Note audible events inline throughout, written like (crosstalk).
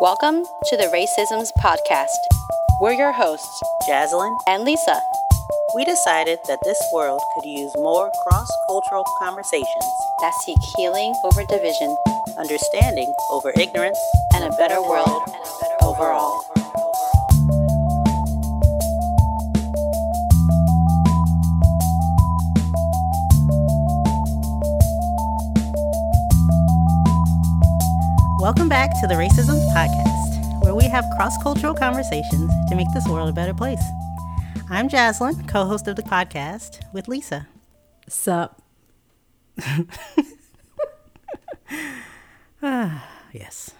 Welcome to the Racisms Podcast. We're your hosts, Jaslyn and Lisa. We decided that this world could use more cross cultural conversations that seek healing over division, understanding over ignorance, and a better world overall. Welcome back to the Racism Podcast, where we have cross cultural conversations to make this world a better place. I'm Jaslyn, co host of the podcast with Lisa. Sup? (laughs) ah, yes.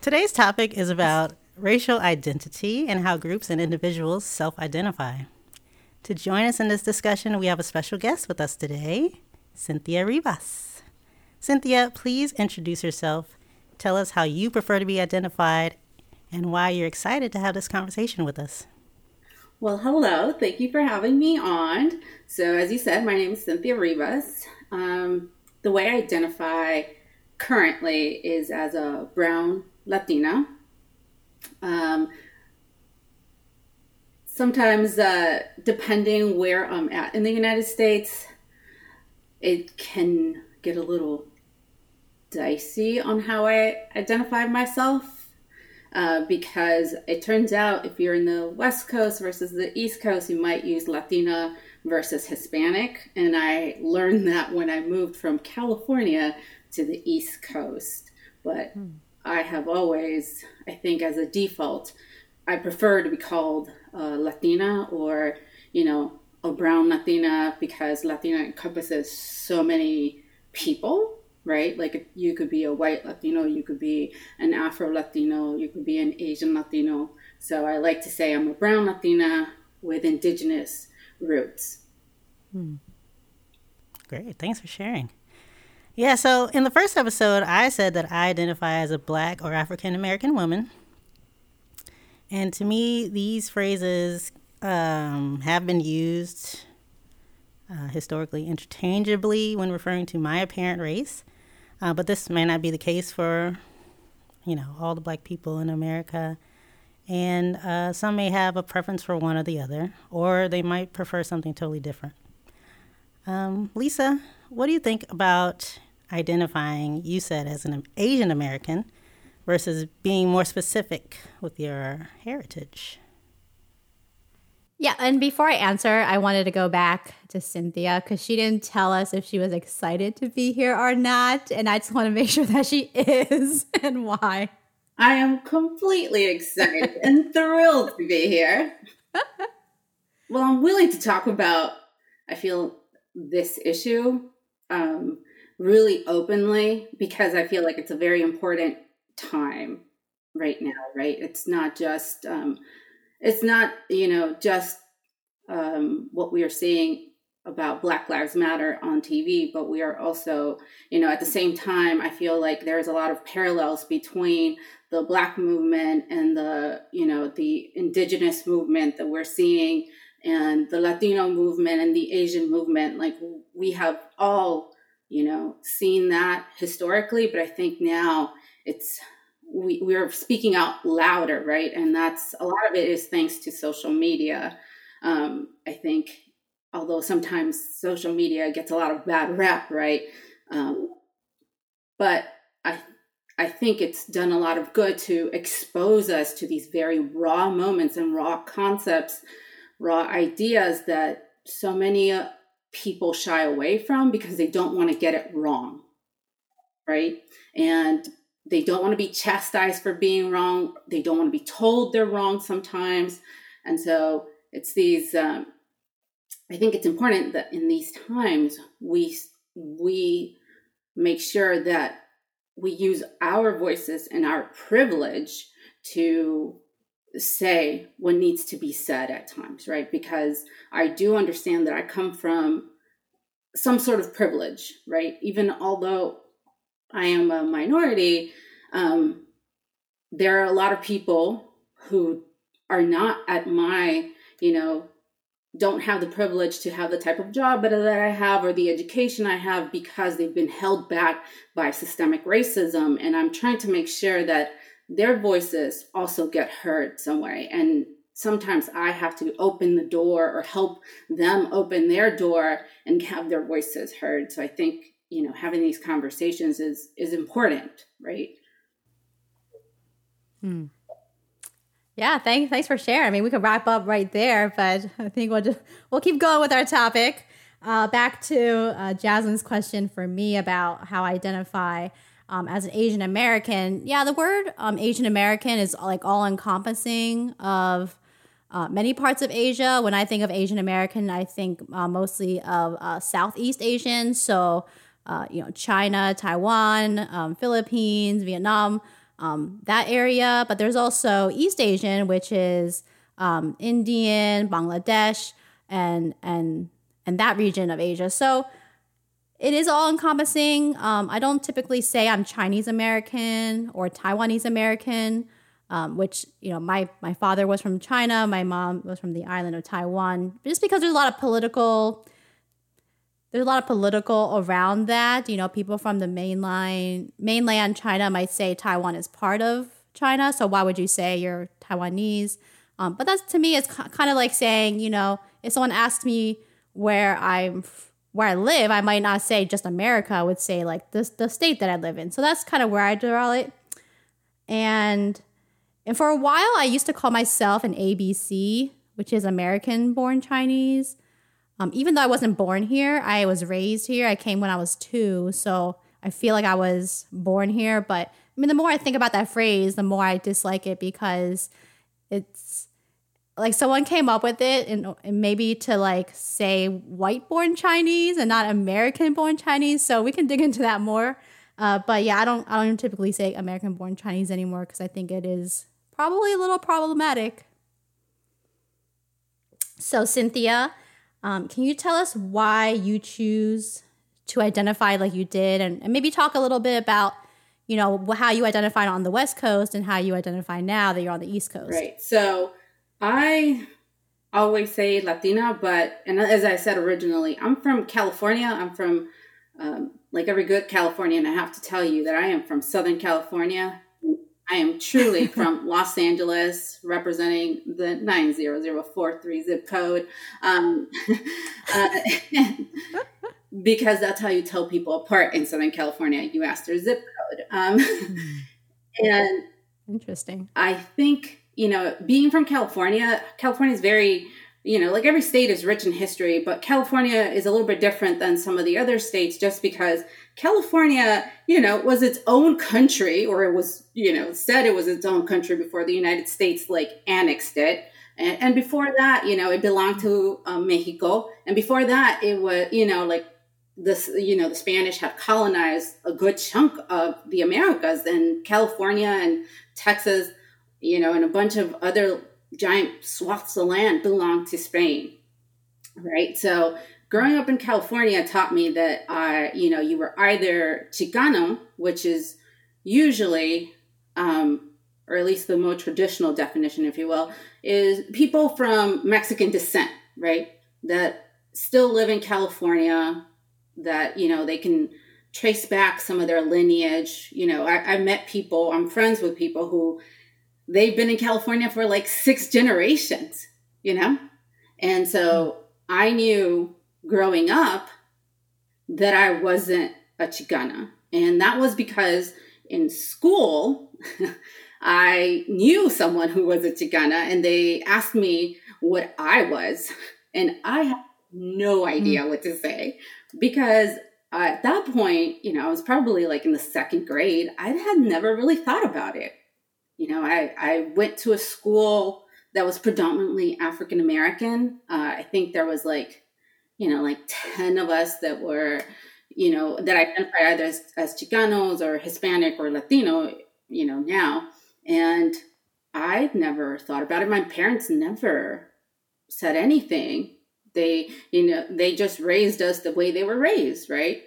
Today's topic is about racial identity and how groups and individuals self identify. To join us in this discussion, we have a special guest with us today, Cynthia Rivas. Cynthia, please introduce yourself Tell us how you prefer to be identified and why you're excited to have this conversation with us. Well, hello. Thank you for having me on. So, as you said, my name is Cynthia Rivas. Um, the way I identify currently is as a brown Latina. Um, sometimes, uh, depending where I'm at in the United States, it can get a little dicey on how I identify myself uh, because it turns out if you're in the West Coast versus the East Coast, you might use Latina versus Hispanic. And I learned that when I moved from California to the East Coast. But hmm. I have always, I think, as a default, I prefer to be called uh, Latina or, you know, a brown Latina because Latina encompasses so many people right? Like you could be a white Latino, you could be an Afro Latino, you could be an Asian Latino. So I like to say I'm a brown Latina with indigenous roots. Hmm. Great. Thanks for sharing. Yeah, so in the first episode, I said that I identify as a black or African American woman. And to me, these phrases um, have been used uh, historically interchangeably when referring to my apparent race. Uh, but this may not be the case for, you know, all the black people in America. And uh, some may have a preference for one or the other, or they might prefer something totally different. Um, Lisa, what do you think about identifying, you said, as an Asian American versus being more specific with your heritage? Yeah, and before I answer, I wanted to go back to Cynthia because she didn't tell us if she was excited to be here or not. And I just want to make (laughs) sure that she is (laughs) and why. I am completely excited and thrilled to be here. (laughs) well, I'm willing to talk about, I feel, this issue um, really openly because I feel like it's a very important time right now, right? It's not just. Um, it's not you know just um, what we are seeing about Black Lives Matter on TV, but we are also, you know, at the same time, I feel like there's a lot of parallels between the Black movement and the, you know, the indigenous movement that we're seeing and the Latino movement and the Asian movement. Like we have all, you know, seen that historically, but I think now it's we, we're speaking out louder, right? And that's a lot of it is thanks to social media. Um, I think, although sometimes social media gets a lot of bad rap, right? Um, but I, I think it's done a lot of good to expose us to these very raw moments and raw concepts, raw ideas that so many uh, people shy away from because they don't want to get it wrong, right? And they don't want to be chastised for being wrong. They don't want to be told they're wrong sometimes. And so it's these, um, I think it's important that in these times we, we make sure that we use our voices and our privilege to say what needs to be said at times, right? Because I do understand that I come from some sort of privilege, right? Even although I am a minority, um, there are a lot of people who are not at my, you know, don't have the privilege to have the type of job that I have or the education I have because they've been held back by systemic racism. And I'm trying to make sure that their voices also get heard some way. And sometimes I have to open the door or help them open their door and have their voices heard. So I think, you know, having these conversations is is important, right? Hmm. Yeah, thanks thanks for sharing. I mean, we could wrap up right there, but I think we'll just we'll keep going with our topic. Uh, back to uh, Jasmine's question for me about how I identify um, as an Asian American. Yeah, the word um, Asian American is like all encompassing of uh, many parts of Asia. When I think of Asian American, I think uh, mostly of uh, Southeast Asian. So, uh, you know, China, Taiwan, um, Philippines, Vietnam, um, that area. But there's also East Asian, which is um, Indian, Bangladesh, and and and that region of Asia. So it is all encompassing. Um, I don't typically say I'm Chinese American or Taiwanese American, um, which you know my my father was from China, my mom was from the island of Taiwan. Just because there's a lot of political, there's a lot of political around that. You know, people from the mainline mainland China might say Taiwan is part of China, so why would you say you're Taiwanese? Um, but that's to me, it's kind of like saying, you know, if someone asks me where I'm where I live, I might not say just America. I would say like the the state that I live in. So that's kind of where I draw it. And and for a while, I used to call myself an ABC, which is American born Chinese. Um, even though I wasn't born here, I was raised here. I came when I was two, so I feel like I was born here. But I mean, the more I think about that phrase, the more I dislike it because it's like someone came up with it and, and, maybe to like say white born Chinese and not American born Chinese. So we can dig into that more. Uh, but yeah, I don't I don't typically say American born Chinese anymore because I think it is probably a little problematic. So Cynthia, um, can you tell us why you choose to identify like you did, and, and maybe talk a little bit about you know how you identified on the West Coast and how you identify now that you're on the East Coast? Right. So I always say Latina, but and as I said originally, I'm from California. I'm from um, like every good Californian. I have to tell you that I am from Southern California. I am truly (laughs) from Los Angeles, representing the 90043 zip code. Um, (laughs) uh, (laughs) because that's how you tell people apart in Southern California. You ask their zip code. Um, and interesting. I think you know, being from California, California is very, you know, like every state is rich in history, but California is a little bit different than some of the other states just because California, you know, was its own country, or it was, you know, said it was its own country before the United States like annexed it. And, and before that, you know, it belonged to um, Mexico. And before that, it was, you know, like this, you know, the Spanish had colonized a good chunk of the Americas and California and Texas you know, and a bunch of other giant swaths of land belonged to Spain, right? So growing up in California taught me that I, you know, you were either Chicano, which is usually, um, or at least the more traditional definition, if you will, is people from Mexican descent, right? That still live in California, that, you know, they can trace back some of their lineage. You know, I, I met people, I'm friends with people who they've been in California for like six generations, you know? And so I knew growing up that I wasn't a Chicana. And that was because in school, (laughs) I knew someone who was a Chicana and they asked me what I was. And I had no idea mm. what to say because at that point, you know, I was probably like in the second grade. I had never really thought about it. You know, I, I went to a school that was predominantly African American. Uh, I think there was like, you know, like 10 of us that were, you know, that identified either as, as Chicanos or Hispanic or Latino, you know, now. And I'd never thought about it. My parents never said anything. They, you know, they just raised us the way they were raised, right?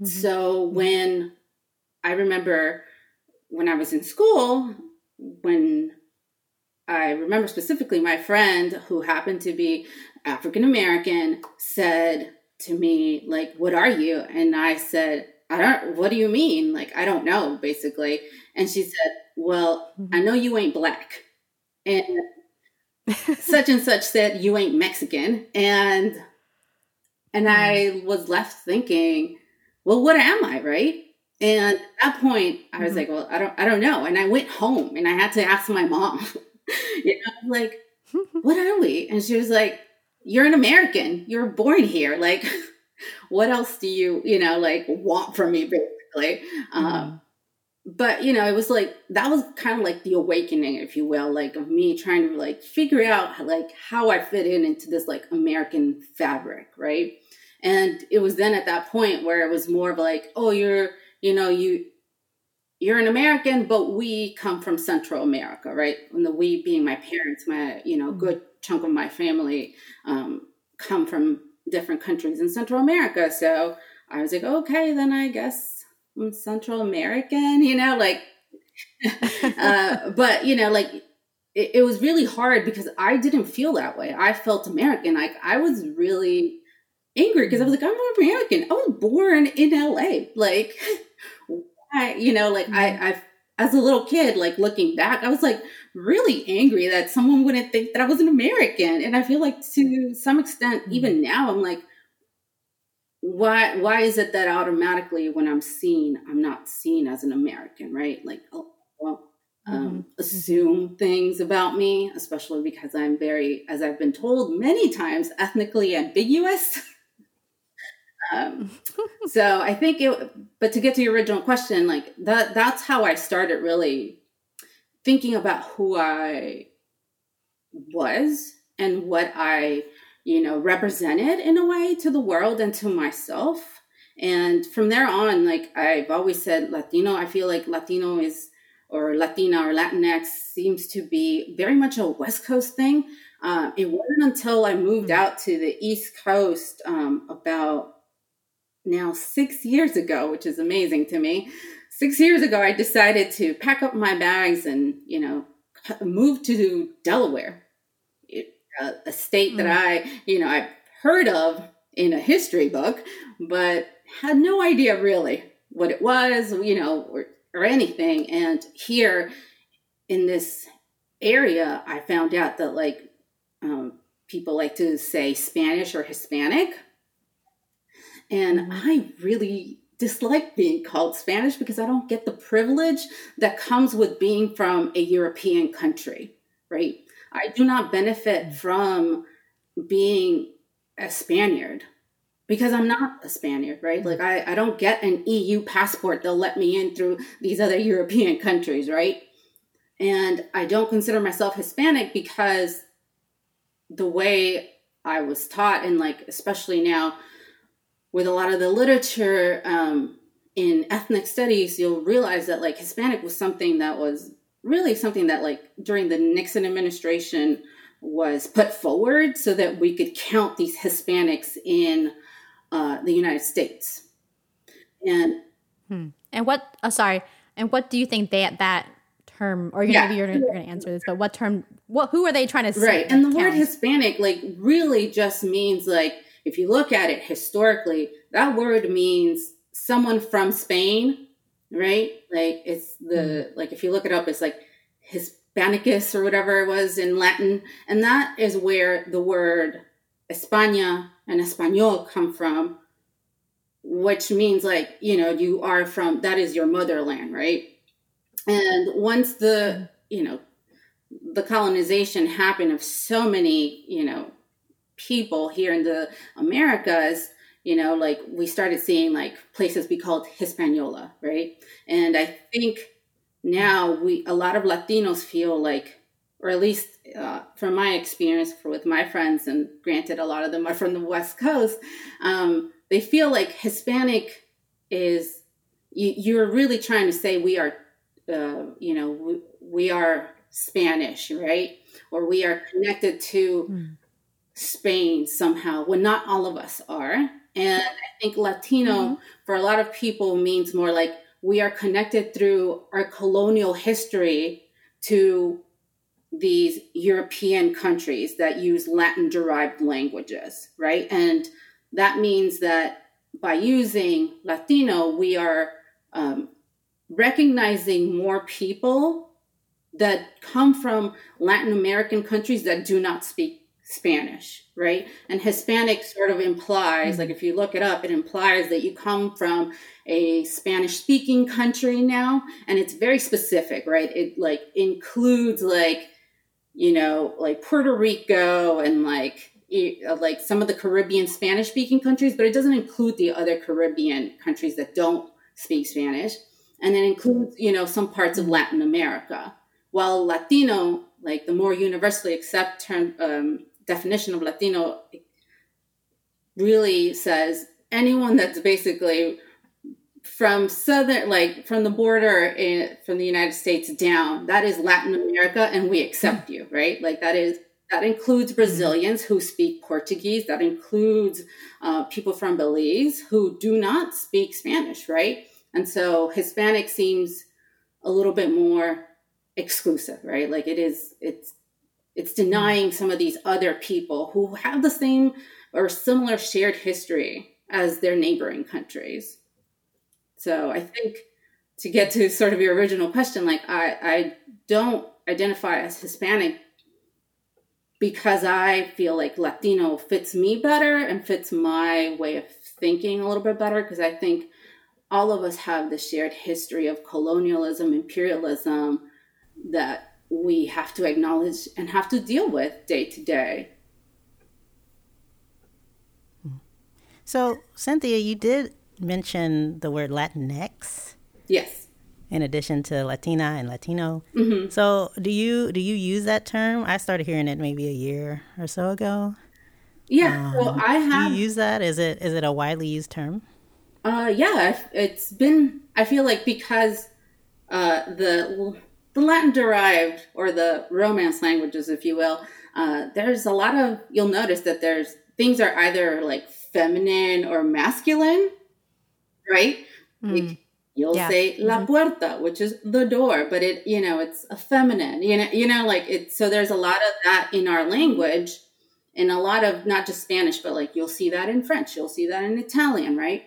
Mm-hmm. So when I remember when I was in school, when I remember specifically my friend who happened to be African American said to me, like, what are you? And I said, I don't, what do you mean? Like, I don't know, basically. And she said, Well, I know you ain't black. And (laughs) such and such said, You ain't Mexican. And, and I mm. was left thinking, Well, what am I, right? And at that point, I was like, Well, I don't, I don't know. And I went home and I had to ask my mom, (laughs) you know, like, (laughs) what are we? And she was like, You're an American. You're born here. Like, (laughs) what else do you, you know, like want from me, basically? Um, but you know, it was like that was kind of like the awakening, if you will, like of me trying to like figure out like how I fit in into this like American fabric, right? And it was then at that point where it was more of like, oh, you're, you know, you you're an American, but we come from Central America, right? And the we being my parents, my you know, good chunk of my family um, come from different countries in Central America. So I was like, okay, then I guess I'm Central American, you know, like, (laughs) uh, but you know, like it, it, was really hard because I didn't feel that way. I felt American. Like I was really angry because I was like, I'm American. I was born in LA. Like, (laughs) I, you know, like I, mm-hmm. I, as a little kid, like looking back, I was like really angry that someone wouldn't think that I was an American. And I feel like to some extent, mm-hmm. even now, I'm like, why why is it that automatically when I'm seen, I'm not seen as an American, right? Like, oh, well, um, mm-hmm. assume things about me, especially because I'm very, as I've been told many times, ethnically ambiguous. (laughs) um, so I think it, but to get to your original question, like that, that's how I started really thinking about who I was and what I you know, represented in a way to the world and to myself. And from there on, like I've always said, Latino, I feel like Latino is, or Latina or Latinx seems to be very much a West Coast thing. Uh, it wasn't until I moved mm-hmm. out to the East Coast um, about now six years ago, which is amazing to me. Six years ago, I decided to pack up my bags and, you know, move to Delaware a, a state that mm. I, you know, I've heard of in a history book, but had no idea really what it was, you know, or, or anything. And here in this area, I found out that like um, people like to say Spanish or Hispanic. And mm-hmm. I really dislike being called Spanish because I don't get the privilege that comes with being from a European country, right? I do not benefit mm. from being a Spaniard because I'm not a Spaniard, right? Like I, I don't get an EU passport. They'll let me in through these other (laughs) European countries, right? And I don't consider myself Hispanic because the way I was taught, and like especially now with a lot of the literature um, in ethnic studies, you'll realize that like Hispanic was something that was really something that like during the Nixon administration was put forward so that we could count these Hispanics in uh, the United States. And hmm. and what? Oh, sorry. And what do you think that that term? Or you're yeah. maybe you're, you're going to answer this, but what term? What? Who are they trying to say? Right. And the count? word Hispanic like really just means like if you look at it historically, that word means someone from Spain right? Like it's the mm. like if you look it up, it's like Hispanicus or whatever it was in Latin, and that is where the word España and Español come from, which means like you know you are from that is your motherland, right? And once the you know the colonization happened of so many you know people here in the Americas, you know, like we started seeing like places be called Hispaniola, right? And I think now we a lot of Latinos feel like, or at least uh, from my experience for, with my friends, and granted, a lot of them are from the West Coast, um, they feel like Hispanic is you, you're really trying to say we are, uh, you know, we, we are Spanish, right? Or we are connected to. Spain somehow, when not all of us are. And I think Latino mm-hmm. for a lot of people means more like we are connected through our colonial history to these European countries that use Latin derived languages, right? And that means that by using Latino, we are um, recognizing more people that come from Latin American countries that do not speak Spanish, right? And Hispanic sort of implies, mm-hmm. like if you look it up, it implies that you come from a Spanish speaking country now. And it's very specific, right? It like includes like, you know, like Puerto Rico and like, like some of the Caribbean Spanish speaking countries, but it doesn't include the other Caribbean countries that don't speak Spanish. And it includes, you know, some parts of Latin America. While Latino, like the more universally accepted term, um, definition of Latino, really says anyone that's basically from southern like from the border in, from the united states down that is latin america and we accept you right? Like that is that includes brazilians who speak portuguese that includes uh, people from belize who do not speak spanish right? And so hispanic seems a little bit more exclusive right? Like it is it's it's denying some of these other people who have the same or similar shared history as their neighboring countries. So I think to get to sort of your original question, like I, I don't identify as Hispanic because I feel like Latino fits me better and fits my way of thinking a little bit better because I think all of us have the shared history of colonialism, imperialism that we have to acknowledge and have to deal with day to day. So, Cynthia, you did mention the word Latinx. Yes. In addition to Latina and Latino. Mm-hmm. So do you do you use that term? I started hearing it maybe a year or so ago. Yeah. Um, well, I have. Do you use that? Is it is it a widely used term? Uh, yeah. It's been. I feel like because uh, the the Latin derived or the Romance languages, if you will, uh, there's a lot of. You'll notice that there's things are either like feminine or masculine right? Mm. Like, you'll yeah. say la mm-hmm. puerta, which is the door, but it, you know, it's a feminine, you know, you know, like it, so there's a lot of that in our language and a lot of not just Spanish, but like you'll see that in French, you'll see that in Italian, right?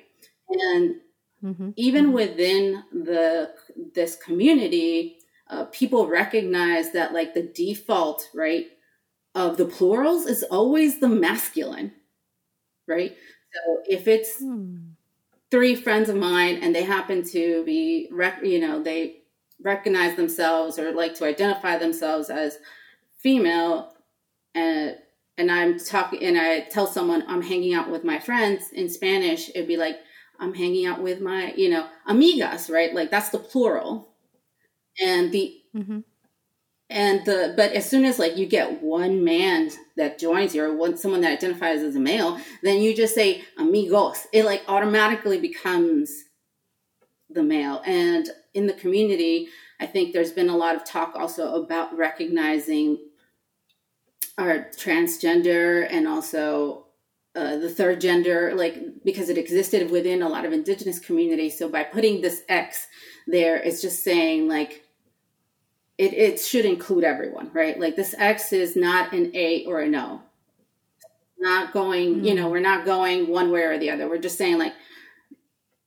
And mm-hmm. even mm-hmm. within the, this community, uh, people recognize that like the default, right, of the plurals is always the masculine, right? So if it's mm three friends of mine and they happen to be rec- you know they recognize themselves or like to identify themselves as female and and I'm talking and I tell someone I'm hanging out with my friends in Spanish it'd be like I'm hanging out with my you know amigas right? Like that's the plural and the mm-hmm. and the but as soon as like you get one man that joins you or one someone that identifies as a male then you just say amigos. It like automatically becomes the male. And in the community i think there's been a lot of talk also about recognizing our transgender and also uh, the third gender like because it existed within a lot of indigenous communities. So by putting this x there it's just saying like it, it should include everyone, right? Like this X is not an A or a no. Not going, mm-hmm. you know, we're not going one way or the other. We're just saying like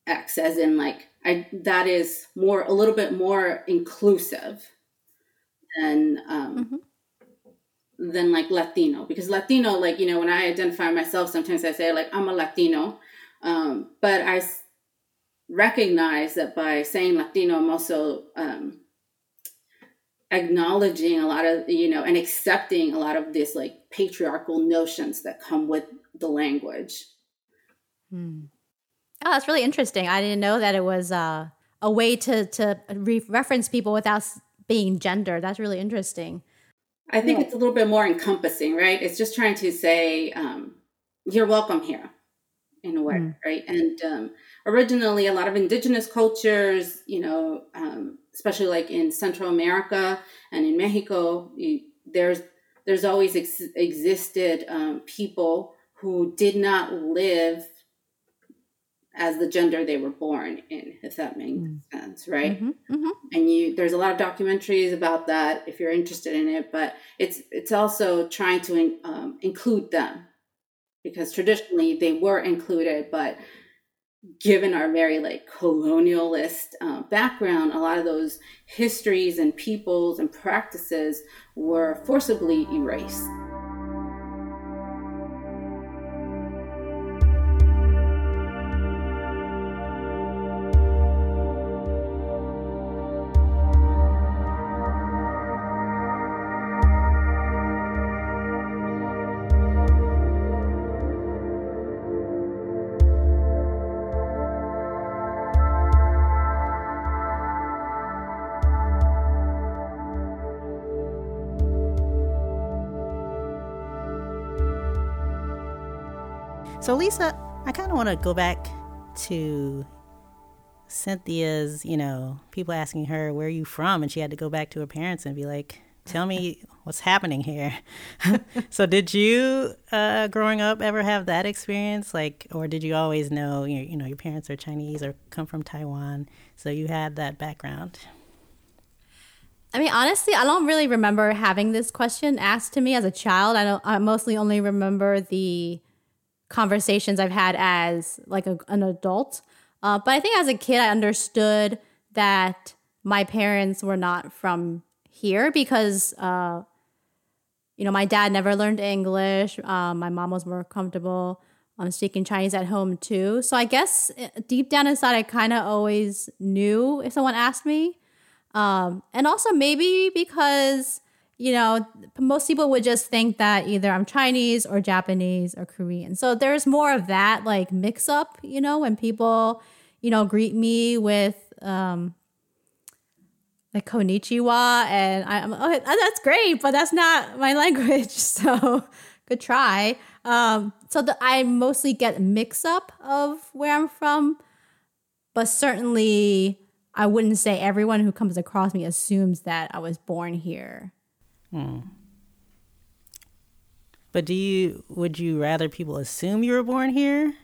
X as in like I that is more a little bit more inclusive than um mm-hmm. than like Latino. Because Latino, like, you know, when I identify myself, sometimes I say like I'm a Latino. Um, but I recognize that by saying Latino, I'm also um acknowledging a lot of you know and accepting a lot of this like patriarchal notions that come with the language hmm. oh that's really interesting i didn't know that it was uh, a way to to re- reference people without being gender that's really interesting i think yeah. it's a little bit more encompassing right it's just trying to say um, you're welcome here in a way mm. right and um, originally a lot of indigenous cultures you know um, especially like in Central America and in Mexico, you, there's there's always ex- existed um, people who did not live as the gender they were born in, if that makes mm. sense, right? Mm-hmm, mm-hmm. And you, there's a lot of documentaries about that if you're interested in it, but it's it's also trying to in, um, include them because traditionally they were included, but given our very like colonialist uh, background, a lot of those histories and peoples and practices were forcibly erased. So, Lisa, I kind of want to go back to Cynthia's, you know, people asking her, where are you from? And she had to go back to her parents and be like, tell me what's happening here. (laughs) so, did you, uh, growing up, ever have that experience? Like, or did you always know, you you know, your parents are Chinese or come from Taiwan? So, you had that background? I mean, honestly, I don't really remember having this question asked to me as a child. I don't. I mostly only remember the conversations I've had as like a, an adult. Uh, but I think as a kid, I understood that my parents were not from here because, uh, you know, my dad never learned English. Um, my mom was more comfortable um, speaking Chinese at home too. So I guess uh, deep down inside, I kind of always knew if someone asked me. Um, and also maybe because you know, most people would just think that either I'm Chinese or Japanese or Korean. So there's more of that like mix up, you know, when people, you know, greet me with um like konnichiwa and I, am oh, that's great, but that's not my (laughs) language. So good try. Um, so the, I mostly get mix up of where I'm from, but certainly I wouldn't say everyone who comes across me assumes that I was born here. Hmm. But do you would you rather people assume you were born here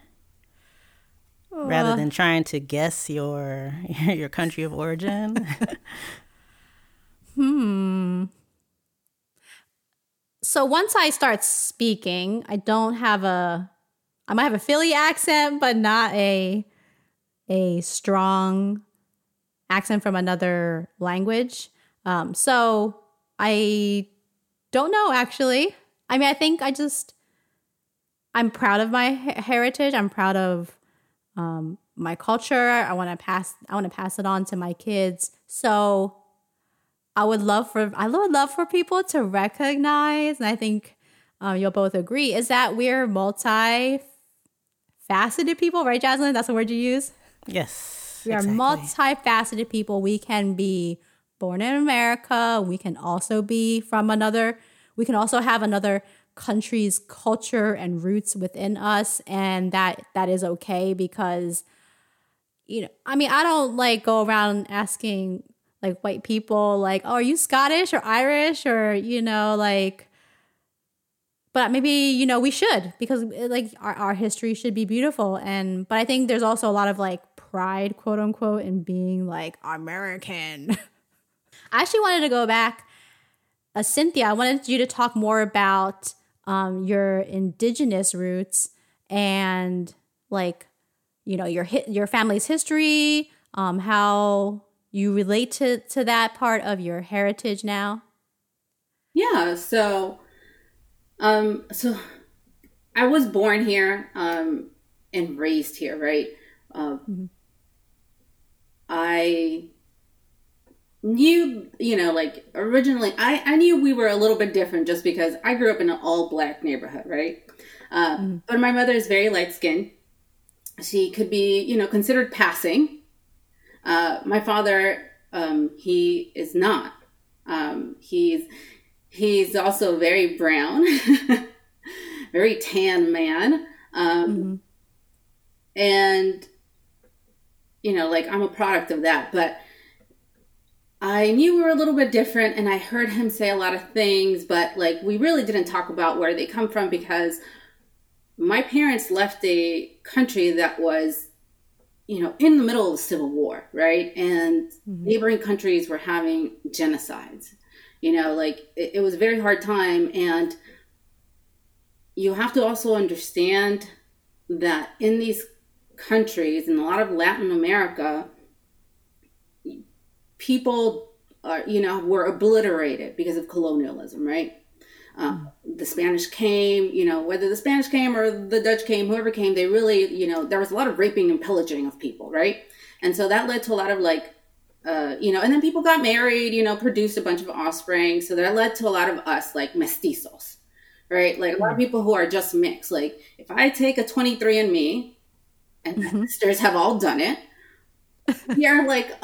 uh, rather than trying to guess your (laughs) your country of origin? (laughs) hmm. So once I start speaking, I don't have a I might have a Philly accent, but not a a strong accent from another language. Um, so I don't know actually. I mean, I think I just I'm proud of my heritage. I'm proud of um, my culture. I want to pass I want to pass it on to my kids. So I would love for I would love for people to recognize, and I think um, you'll both agree, is that we're multi faceted people, right, Jasmine? That's the word you use. Yes, we exactly. are multifaceted people. We can be born in America. We can also be from another, we can also have another country's culture and roots within us. And that that is okay because, you know, I mean, I don't like go around asking like white people like, oh, are you Scottish or Irish or, you know, like, but maybe you know we should because like our, our history should be beautiful and but i think there's also a lot of like pride quote unquote in being like american (laughs) I actually wanted to go back. Uh, Cynthia, I wanted you to talk more about um, your indigenous roots and like, you know, your your family's history, um, how you relate to, to that part of your heritage now. Yeah. So, um, so I was born here, um, and raised here, right? Uh, mm-hmm. I knew, you know, like originally, I, I knew we were a little bit different just because I grew up in an all black neighborhood, right? Uh, mm. But my mother is very light skinned. She could be, you know, considered passing. Uh, my father, um, he is not. Um, he's he's also very brown, (laughs) very tan man, um, mm-hmm. and you know, like I'm a product of that, but I knew we were a little bit different and I heard him say a lot of things, but like we really didn't talk about where they come from because my parents left a country that was, you know, in the middle of the Civil War, right? And mm-hmm. neighboring countries were having genocides. You know, like it, it was a very hard time. And you have to also understand that in these countries in a lot of Latin America, people are, you know, were obliterated because of colonialism, right? Um, the Spanish came, you know, whether the Spanish came or the Dutch came, whoever came, they really, you know, there was a lot of raping and pillaging of people, right? And so that led to a lot of like, uh, you know, and then people got married, you know, produced a bunch of offspring. So that led to a lot of us, like mestizos, right? Like a lot of people who are just mixed. Like if I take a 23 and me, and my sisters have all done it, (laughs) yeah, like (laughs)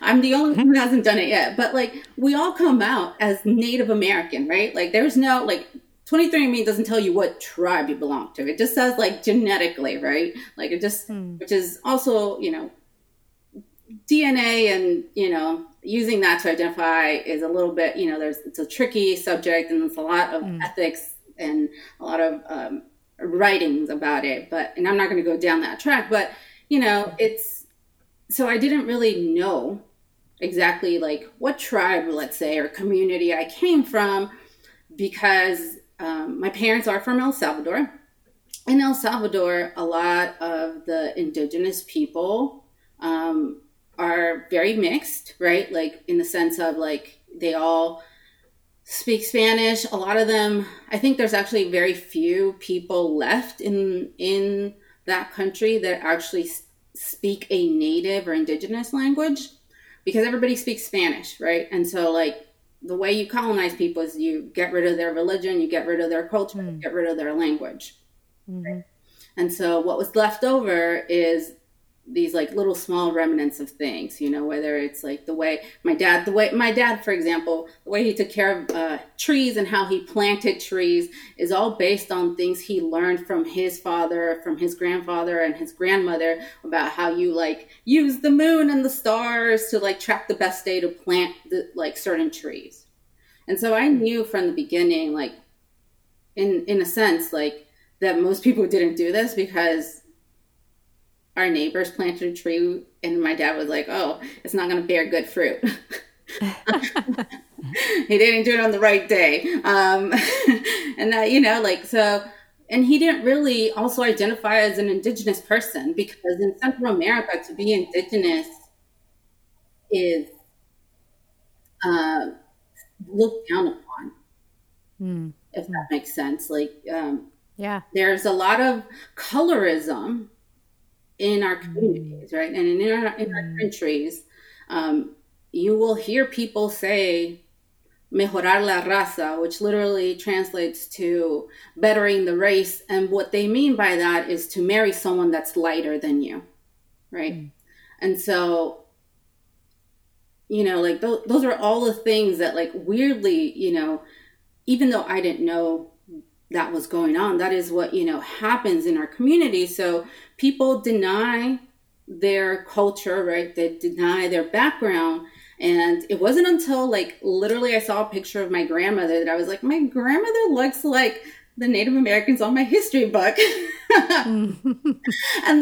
I'm the only one who hasn't done it yet, but like we all come out as Native American, right? Like there's no like 23andMe doesn't tell you what tribe you belong to. It just says like genetically, right? Like it just, which is also you know DNA and you know using that to identify is a little bit you know there's it's a tricky subject and there's a lot of ethics and a lot of um, writings about it. But and I'm not going to go down that track, but you know it's so I didn't really know exactly like what tribe, let's say, or community I came from because um, my parents are from El Salvador. In El Salvador, a lot of the indigenous people um, are very mixed, right? Like in the sense of like they all speak Spanish. A lot of them, I think there's actually very few people left in in that country that actually speak a native or indigenous language because everybody speaks Spanish, right? And so, like, the way you colonize people is you get rid of their religion, you get rid of their culture, you hmm. get rid of their language. Right? And so, what was left over is these like little small remnants of things, you know, whether it's like the way my dad, the way my dad, for example, the way he took care of uh, trees and how he planted trees is all based on things he learned from his father, from his grandfather and his grandmother about how you like use the moon and the stars to like track the best day to plant the, like certain trees. And so I knew from the beginning, like in in a sense, like that most people didn't do this because our neighbors planted a tree and my dad was like oh it's not going to bear good fruit. (laughs) He didn't do it on the right day. Um, (laughs) and that you know like so and he didn't really also identify as an indigenous person because in central america to be indigenous is uh, looked down upon if that makes sense. Like um, Yeah. there's a lot of colorism in our communities, right? And in our, in our countries, um, you will hear people say mejorar la raza, which literally translates to bettering the race. And what they mean by that is to marry someone that's lighter than you, right? And so, you know, like th- those are all the things that, like, weirdly, you know, even though I didn't know that was going on, that is what, you know, happens in our community. So people deny their culture, right? They deny their background. And it wasn't until like literally I saw a picture of my grandmother that I was like, my grandmother looks like the Native Americans on my history book. (laughs) and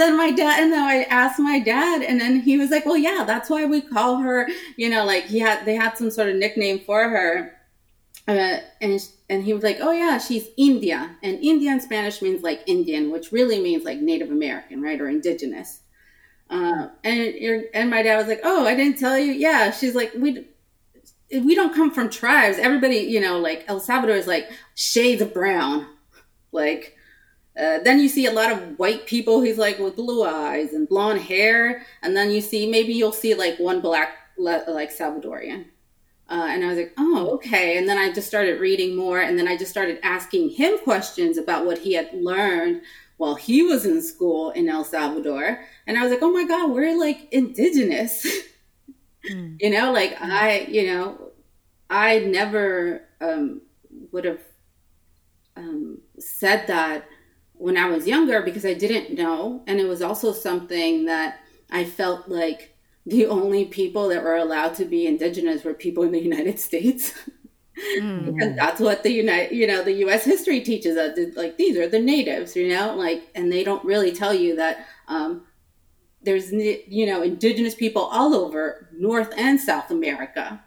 then my dad, and then I asked my dad, and then he was like, well, yeah, that's why we call her, you know, like he had, they had some sort of nickname for her. Uh, and and he was like, "Oh yeah, she's India, and India in Spanish means like Indian, which really means like Native American, right, or indigenous." Uh, and and my dad was like, "Oh, I didn't tell you." Yeah, she's like, "We we don't come from tribes. Everybody, you know, like El Salvador is like shades of brown, like." Uh, then you see a lot of white people. He's like with blue eyes and blonde hair, and then you see maybe you'll see like one black like Salvadorian. Uh, and I was like, oh, okay. And then I just started reading more, and then I just started asking him questions about what he had learned while he was in school in El Salvador. And I was like, oh my God, we're like indigenous. (laughs) you know, like I, you know, I never um, would have um, said that when I was younger because I didn't know. And it was also something that I felt like the only people that were allowed to be indigenous were people in the United States. because that's what the United, you know, the U.S. history teaches us. Like these are the natives, you know, like, and they don't really tell you that um, there's, you know, indigenous people all over North and South America.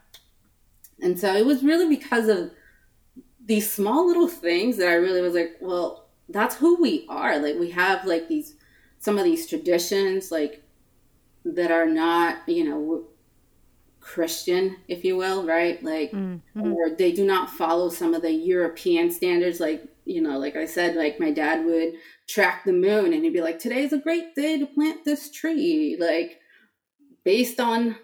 And so it was really because of these small little things that I really was like, well, that's who we are. Like we have like these some of these traditions, like that are not, you know, Christian, if you will, right? Like, mm-hmm. or they do not follow some of the European standards. Like, you know, like I said, like my dad would track the moon and he'd be like, today's a great day to plant this tree, like based on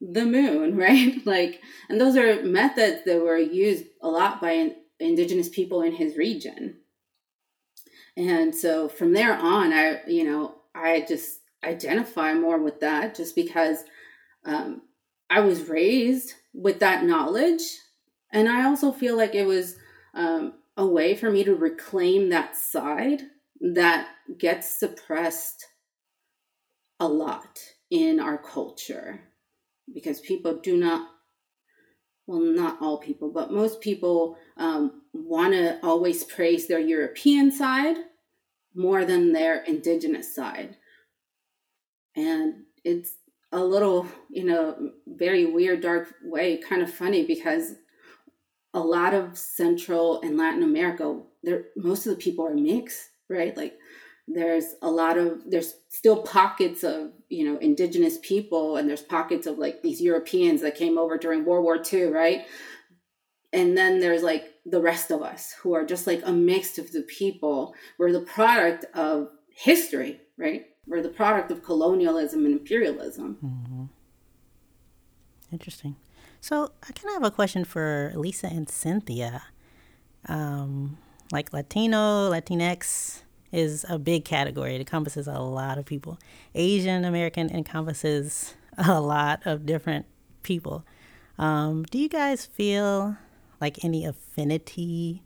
the moon, (laughs) right? like, and those are methods that were used a lot by indigenous people in his region. And so from there on, I, you know, I just identify more with that just because um, I was raised with that knowledge. And I also feel like it was um, a way for me to reclaim that side that gets suppressed a lot in our culture because people do not well not all people but most people um, want to always praise their european side more than their indigenous side and it's a little, you know, very weird, dark way, kind of funny because a lot of Central and Latin America, there most of the people are mixed, right? Like there's a lot of there's still pockets of you know indigenous people and there's pockets of like these Europeans that came over during World War II, right? And then there's like the rest of us who are just like a mix of the people. We're the product of history, right? We're the product of colonialism and imperialism. Mm-hmm. Interesting. So I kind of have a question for Lisa and Cynthia. Um, like Latino, Latinx is a big category. It encompasses a lot of people. Asian American encompasses (laughs) a lot of different people. Um, do you guys feel like any affinity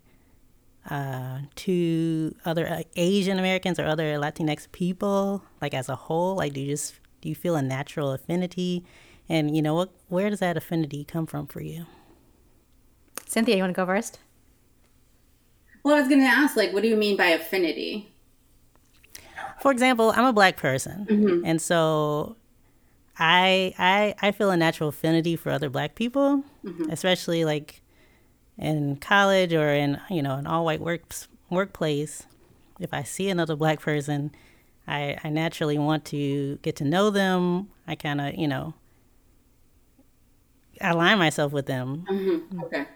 uh, to other uh, Asian Americans or other Latinx people, like as a whole? Like, do you just do you feel a natural affinity? And you know, what, where does that affinity come from for you? Cynthia, you want to go first? Well, I was going to ask, like, what do you mean by affinity? For example, I'm a black person, mm-hmm. and so I I I feel a natural affinity for other black people, mm-hmm. especially like in college or in you know an all white works workplace, if I see another black person, I, I naturally want to get to know them. I kind of you know align myself with them. Mm-hmm. Okay.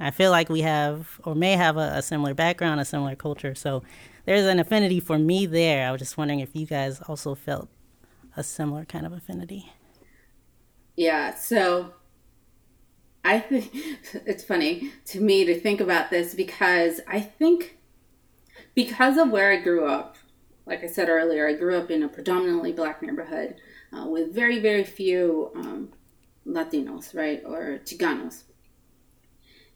I feel like we have or may have a, a, similar background, a similar culture. So there's an affinity for me there. I was just wondering if you guys also felt a similar kind of affinity. Yeah. So I think (laughs) it's funny to me to think about this because I think because of where I grew up, like I said earlier, I grew up in a predominantly black neighborhood uh, with very, very few um, Latinos, right, or Chicanos.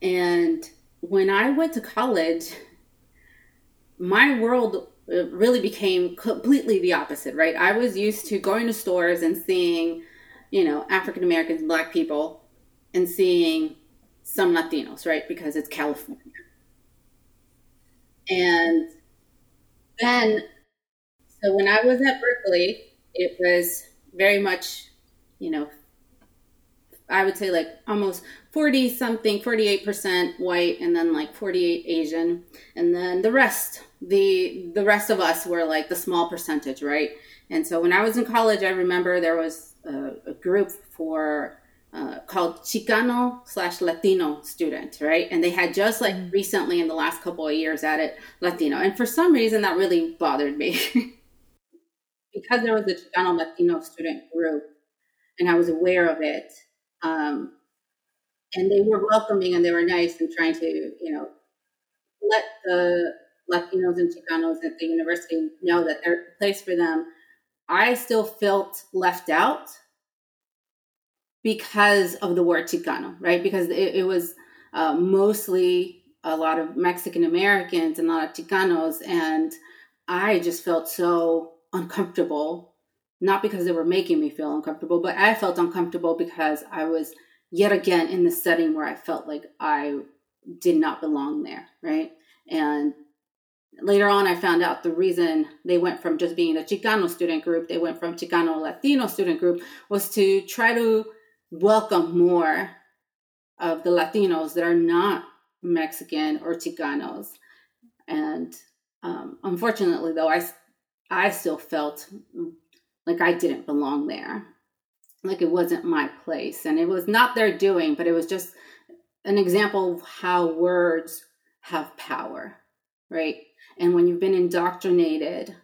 And when I went to college, my world uh, really became completely the opposite, right? I was used to going to stores and seeing, you know, African Americans, black people and seeing some Latinos, right? Because it's California. And then, so when I was at Berkeley, it was very much, you know, I would say like almost 40 something, 48% white and then like 48 Asian. And then the rest, the the rest of us were like the small percentage, right? And so when I was in college, I remember there was a, a group for uh, called Chicano slash Latino student, right? And they had just like mm-hmm. recently in the last couple of years added Latino. And for some reason, that really bothered me (laughs) because there was a Chicano Latino student group and I was aware of it. Um, and they were welcoming and they were nice and trying to, you know, let the Latinos and Chicanos at the university know that there's a place for them. I still felt left out because of the word Chicano, right? Because it, it was uh, mostly a lot of Mexican Americans and a lot of Chicanos. And I just felt so uncomfortable, not because they were making me feel uncomfortable, but I felt uncomfortable because I was yet again in the setting where I felt like I did not belong there, right? And later on, I found out the reason they went from just being a Chicano student group, they went from Chicano Latino student group, was to try to welcome more of the Latinos that are not Mexican or Chicanos. And um, unfortunately, though, I I still felt like I didn't belong there. Like it wasn't my place. And it was not their doing, but it was just an example of how words have power, right? And when you've been indoctrinated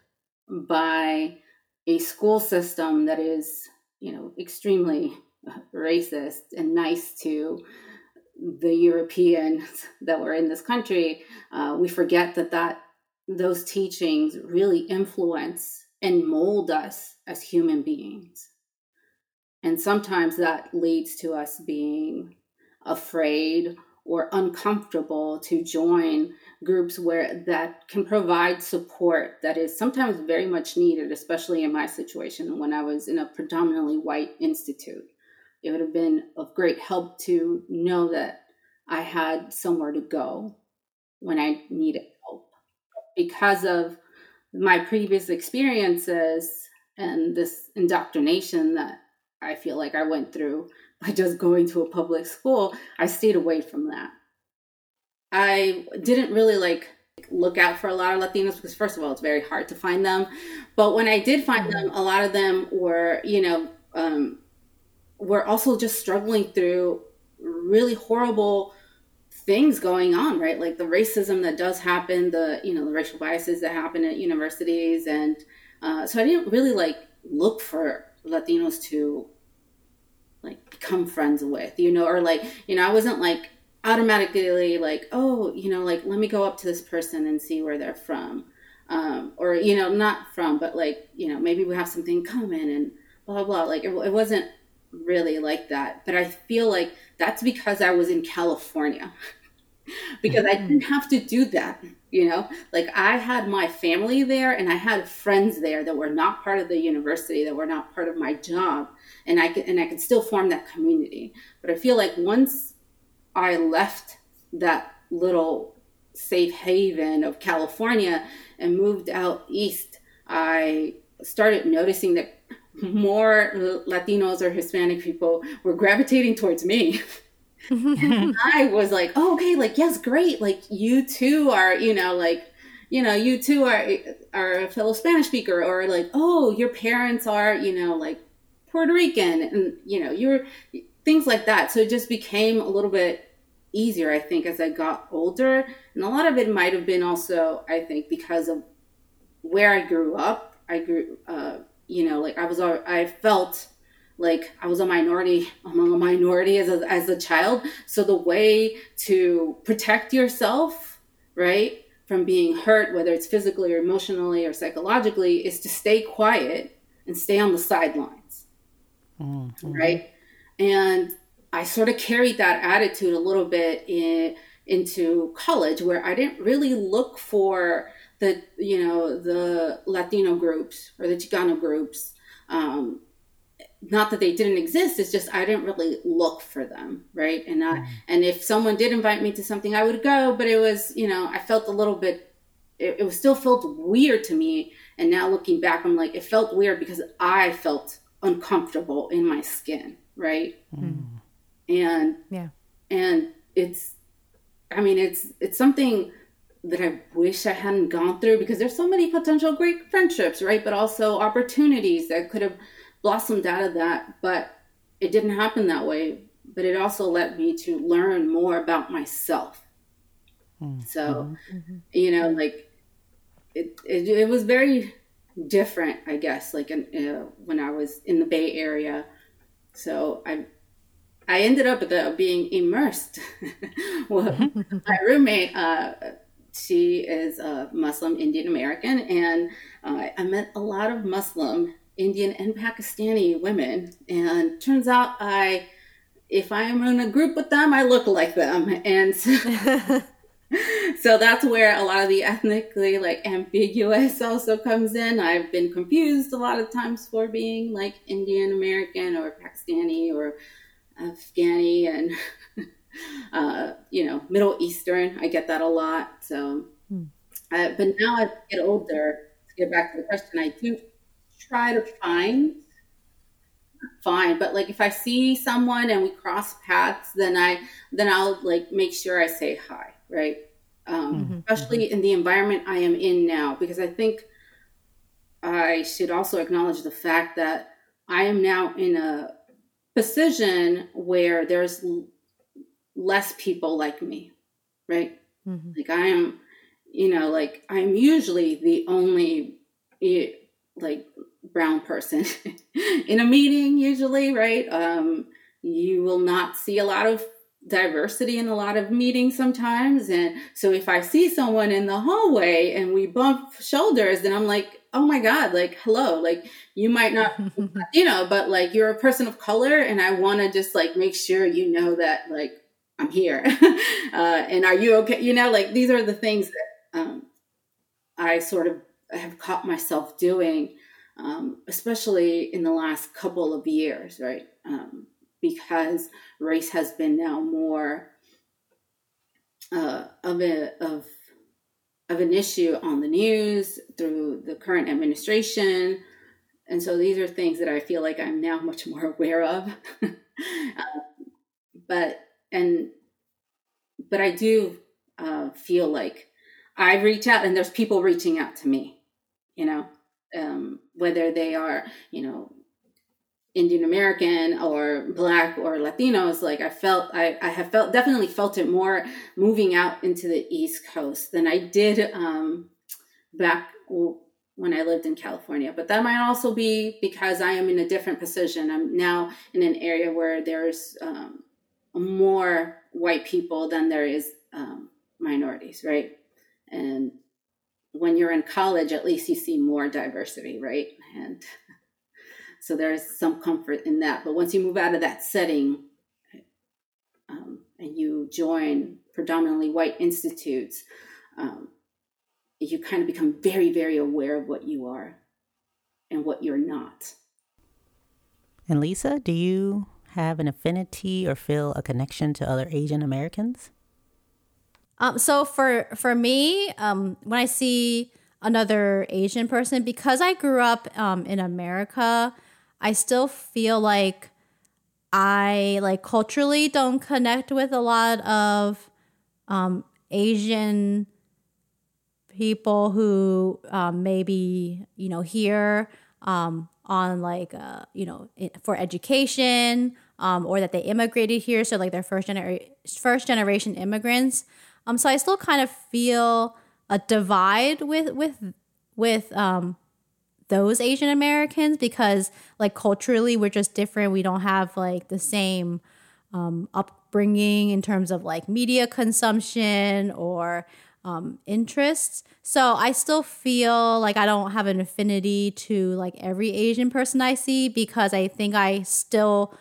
by a school system that is, you know, extremely racist and nice to the Europeans that were in this country, uh, we forget that that those teachings really influence and mold us as human beings. And sometimes that leads to us being afraid or uncomfortable to join groups where that can provide support that is sometimes very much needed, especially in my situation when I was in a predominantly white institute. It would have been of great help to know that I had somewhere to go when I needed help. Because of my previous experiences and this indoctrination that I feel like I went through (laughs) by just going to a public school, I stayed away from that. I didn't really like look out for a lot of Latinos because first of all, it's very hard to find them. But when I did find them, a lot of them were, you know, um, were also just struggling through really horrible things going on, right? Like the racism that does happen, the you know the racial biases that happen at universities, and uh, so I didn't really like look for Latinos to like become friends with, you know, or like you know I wasn't like automatically like oh you know like let me go up to this person and see where they're from, um, or you know not from, but like you know maybe we have something in common and blah blah blah. Like it, it wasn't really like that, but I feel like that's because I was in California. (laughs) because I mm-hmm. didn't have to do that, you know? Like I had my family there and I had friends there that were not part of the university, that were not part of my job, and I could and I could still form that community. But I feel like once I left that little safe haven of California and moved out east, I started noticing that more Latinos or Hispanic people were gravitating towards me. (laughs) I was like, oh, okay, like, yes, great. Like, you too are, you know, like, you know, you too are, are a fellow Spanish speaker, or like, oh, your parents are, you know, like Puerto Rican, and, you know, you're things like that. So it just became a little bit easier, I think, as I got older. And a lot of it might have been also, I think, because of where I grew up. I grew, uh, you know, like I was, I felt like I was a minority among a minority as a, as a child. So the way to protect yourself, right, from being hurt, whether it's physically or emotionally or psychologically, is to stay quiet and stay on the sidelines, mm-hmm. right? And I sort of carried that attitude a little bit in, into college, where I didn't really look for the you know the Latino groups or the Chicano groups. Um, not that they didn't exist it's just i didn't really look for them right and I, mm. and if someone did invite me to something i would go but it was you know i felt a little bit it, it was still felt weird to me and now looking back i'm like it felt weird because i felt uncomfortable in my skin right mm. and yeah and it's i mean it's it's something that I wish I hadn't gone through because there's so many potential great friendships, right? But also opportunities that could have blossomed out of that, but it didn't happen that way. But it also led me to learn more about myself. Mm-hmm. So, mm-hmm. you know, like it, it, it, was very different, I guess, like in, uh, when I was in the Bay Area. So I, I ended up the, being immersed. (laughs) well, (laughs) my roommate, uh, she is a Muslim Indian American, and uh, I met a lot of Muslim Indian and Pakistani women. And turns out I, if I am in a group with them, I look like them. And so, (laughs) so that's where a lot of the ethnically like ambiguous also comes in. I've been confused a lot of times for being like Indian American or Pakistani or Afghani and (laughs) uh, you know Middle Eastern. I get that a lot. So, hmm. uh, but now I get older. To get back to the question, I do try to find find, but like if i see someone and we cross paths then i then i'll like make sure i say hi right um, mm-hmm. especially mm-hmm. in the environment i am in now because i think I should also acknowledge the fact that I am now in a position where there's less people like me, right? Mm-hmm. Like I am, you know, like I'm usually the only like brown person (laughs) in a meeting usually, right? Um, you will not see a lot of diversity in a lot of meetings sometimes. And so if I see someone in the hallway and we bump shoulders, then I'm like, oh my God, like, hello, like you might not, (laughs) you know, but like you're a person of color and I want to just like make sure you know that like I'm here. (laughs) uh, and are you okay? You know, like these are the things that um, I sort of have caught myself doing, um, especially in the last couple of years, right? Um, because race has been now more uh, of a of of an issue on the news through the current administration. And so these are things that I feel like I'm now much more (laughs) aware of. uh, (laughs) but and but I do uh, feel like I reach out and there's people reaching out to me, you know, um, whether they are, you know, Indian American or Black or Latinos, like I felt, I, I have felt, definitely felt it more moving out into the East Coast than I did um, back when I lived in California. But that might also be because I am in a different position. I'm now in an area where there's um, more white people than there is um, minorities, right? And when you're in college, at least you see more diversity, right? And (laughs) so there's some comfort in that. But once you move out of that setting um, and you join predominantly white institutes, um, you kind of become very, very aware of what you are and what you're not. And Lisa, do you have an affinity or feel a connection to other Asian Americans? Um, so for for me, um, when I see another Asian person, because I grew up um, in America, I still feel like I like culturally don't connect with a lot of um, Asian people who um, maybe you know here um, on like uh, you know for education um, or that they immigrated here, so like they're first generation first generation immigrants. Um, so I still kind of feel a divide with with with um those Asian Americans because like culturally we're just different. We don't have like the same um, upbringing in terms of like media consumption or um, interests. So I still feel like I don't have an affinity to like every Asian person I see because I think I still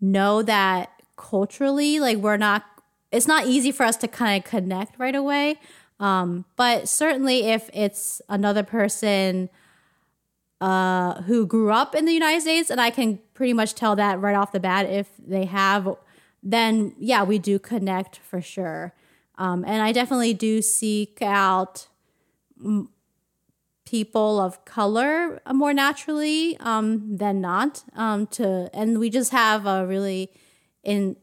know that culturally like we're not it's not easy for us to kind of connect right away. Um, but certainly if it's another person uh, who grew up in the United States, and I can pretty much tell that right off the bat if they have, then yeah, we do connect for sure. Um, and I definitely do seek out people of color more naturally um, than not. Um, to and we just have a really in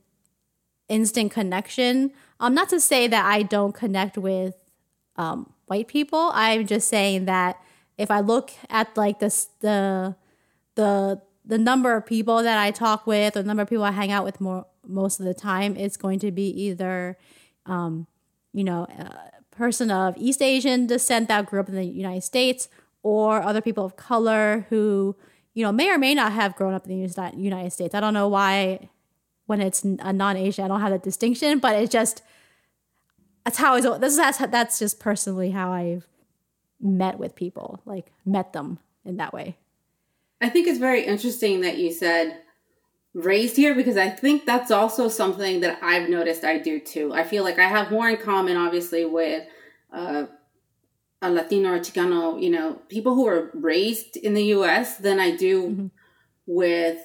instant connection. Um, not to say that I don't connect with um, white people. I'm just saying that if I look at like the the the number of people that I talk with or the number of people I hang out with more most of the time, it's going to be either um, you know, a person of East Asian descent that grew up in the United States or other people of color who, you know, may or may not have grown up in the United States. I don't know why when it's a non-Asian, I don't have that distinction, but it's just that's how I this is that's that's just personally how I've met with people, like met them in that way. I think it's very interesting that you said raised here because I think that's also something that I've noticed I do too. I feel like I have more in common, obviously, with uh, a Latino or Chicano, you know, people who are raised in the U.S. than I do mm-hmm. with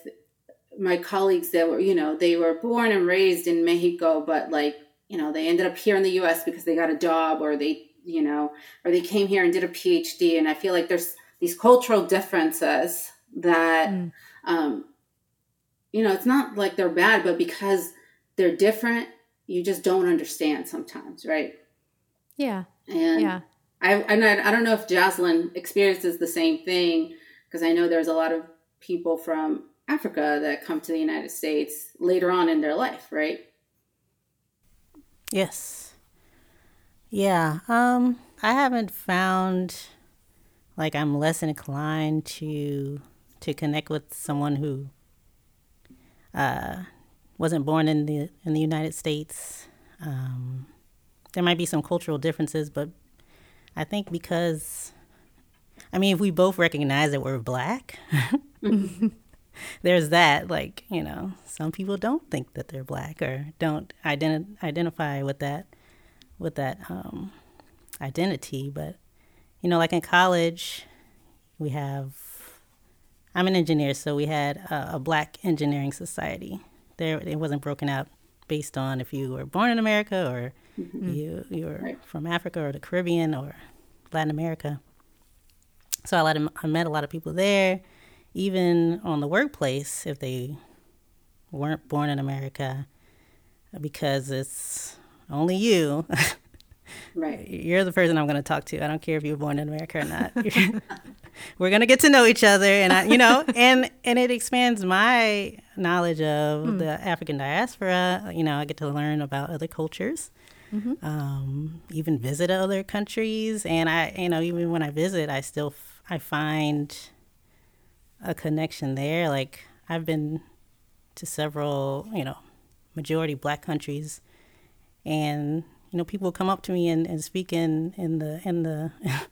my colleagues that were, you know, they were born and raised in Mexico, but like, you know, they ended up here in the U.S. because they got a job or they you know, or they came here and did a PhD. And I feel like there's these cultural differences that, mm. um, you know, it's not like they're bad, but because they're different, you just don't understand sometimes, right? Yeah. And yeah. I and I, I don't know if Jocelyn experiences the same thing because I know there's a lot of people from Africa that come to the United States later on in their life, right? Yes. Yeah. Um, I haven't found like I'm less inclined to to connect with someone who uh, wasn't born in the in the United States. Um, there might be some cultural differences, but I think because I mean, if we both recognize that we're black, (laughs) there's that. Like, you know, some people don't think that they're black or don't ident- identify with that with that um, identity. But you know, like in college, we have. I'm an engineer, so we had a, a black engineering society. There, it wasn't broken out based on if you were born in America or mm-hmm. you you were Right. from Africa or the Caribbean or Latin America. So I, I met a lot of people there, even on the workplace if they weren't born in America, because it's only you. Right. (laughs) You're the person I'm going to talk to. I don't care if you were born in America or not. (laughs) (laughs) We're going to get to know each other, and I, you know, (laughs) and and it expands my knowledge of the African diaspora. You know, I get to learn about other cultures, um, even visit other countries, and I, you know, even when I visit, I still f- I find a connection there. Like I've been to several, you know, majority black countries, and you know, people come up to me and, and speak in, in the in the (laughs)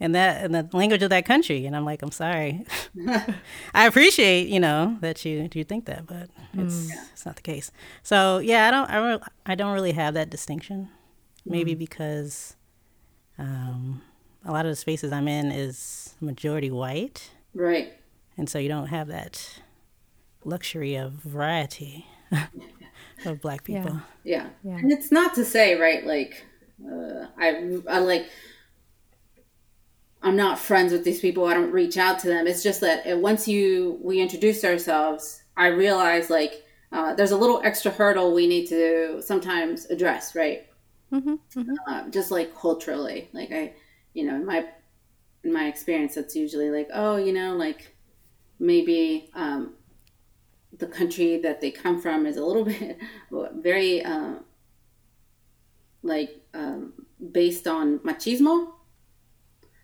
in that in the language of that country, and I'm like, I'm sorry. (laughs) (laughs) I appreciate you know that you you think that, but it's it's not the case. So yeah, I don't I don't, I don't really have that distinction. Maybe because um, a lot of the spaces I'm in is majority white, Right. and so you don't have that luxury of variety (laughs) of black people. Yeah. Yeah. Yeah. And it's not to say, right, like, uh, I, I like, I'm not friends with these people. I don't reach out to them. It's just that uh, once you, we introduced ourselves, I realized like, uh, there's a little extra hurdle we need to sometimes address, right? Uh, just like culturally, like I, you know, in my, in my experience, it's usually like, oh, you know, like maybe, um, the country that they come from is a little (laughs) bit very uh, like um, based on machismo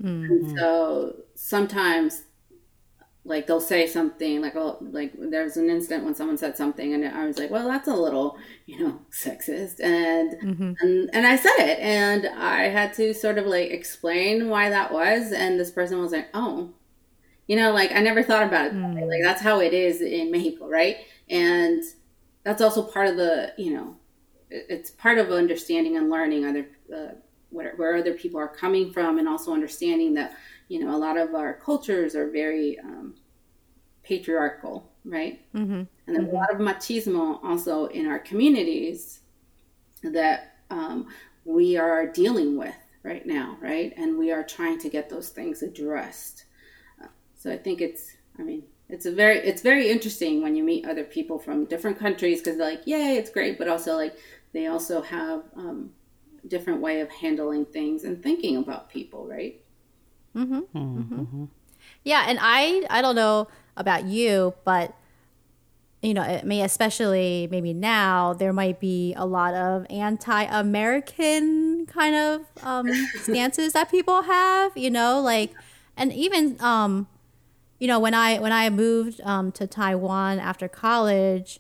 and so sometimes like they'll say something like oh like there's an incident when someone said something and i was like well that's a little you know (laughs) sexist. And mm-hmm. and and i said it and i had to sort of like explain why that was and this person was like oh. You know like i never thought about it that way. like mm. that's how it is in mexico right? And that's also part of the you know it's part of understanding and learning other uh, where, where other people are coming from and also understanding that you know a lot of our cultures are very um, patriarchal right? Mm-hmm. and there's a lot of machismo also in our communities that um, we are dealing with right now right? And we are trying to get those things addressed. Uh, so i think it's i mean it's a very it's very interesting when you meet other people from different countries because they're like yay it's great but also like they also have um, different way of handling things and thinking about people right? Yeah, and I I don't know about you, but you know, I mean, especially maybe now, there might be a lot of anti-American kind of um, (laughs) stances that people have. You know, like, and even um, you know, when I when I moved um, to Taiwan after college,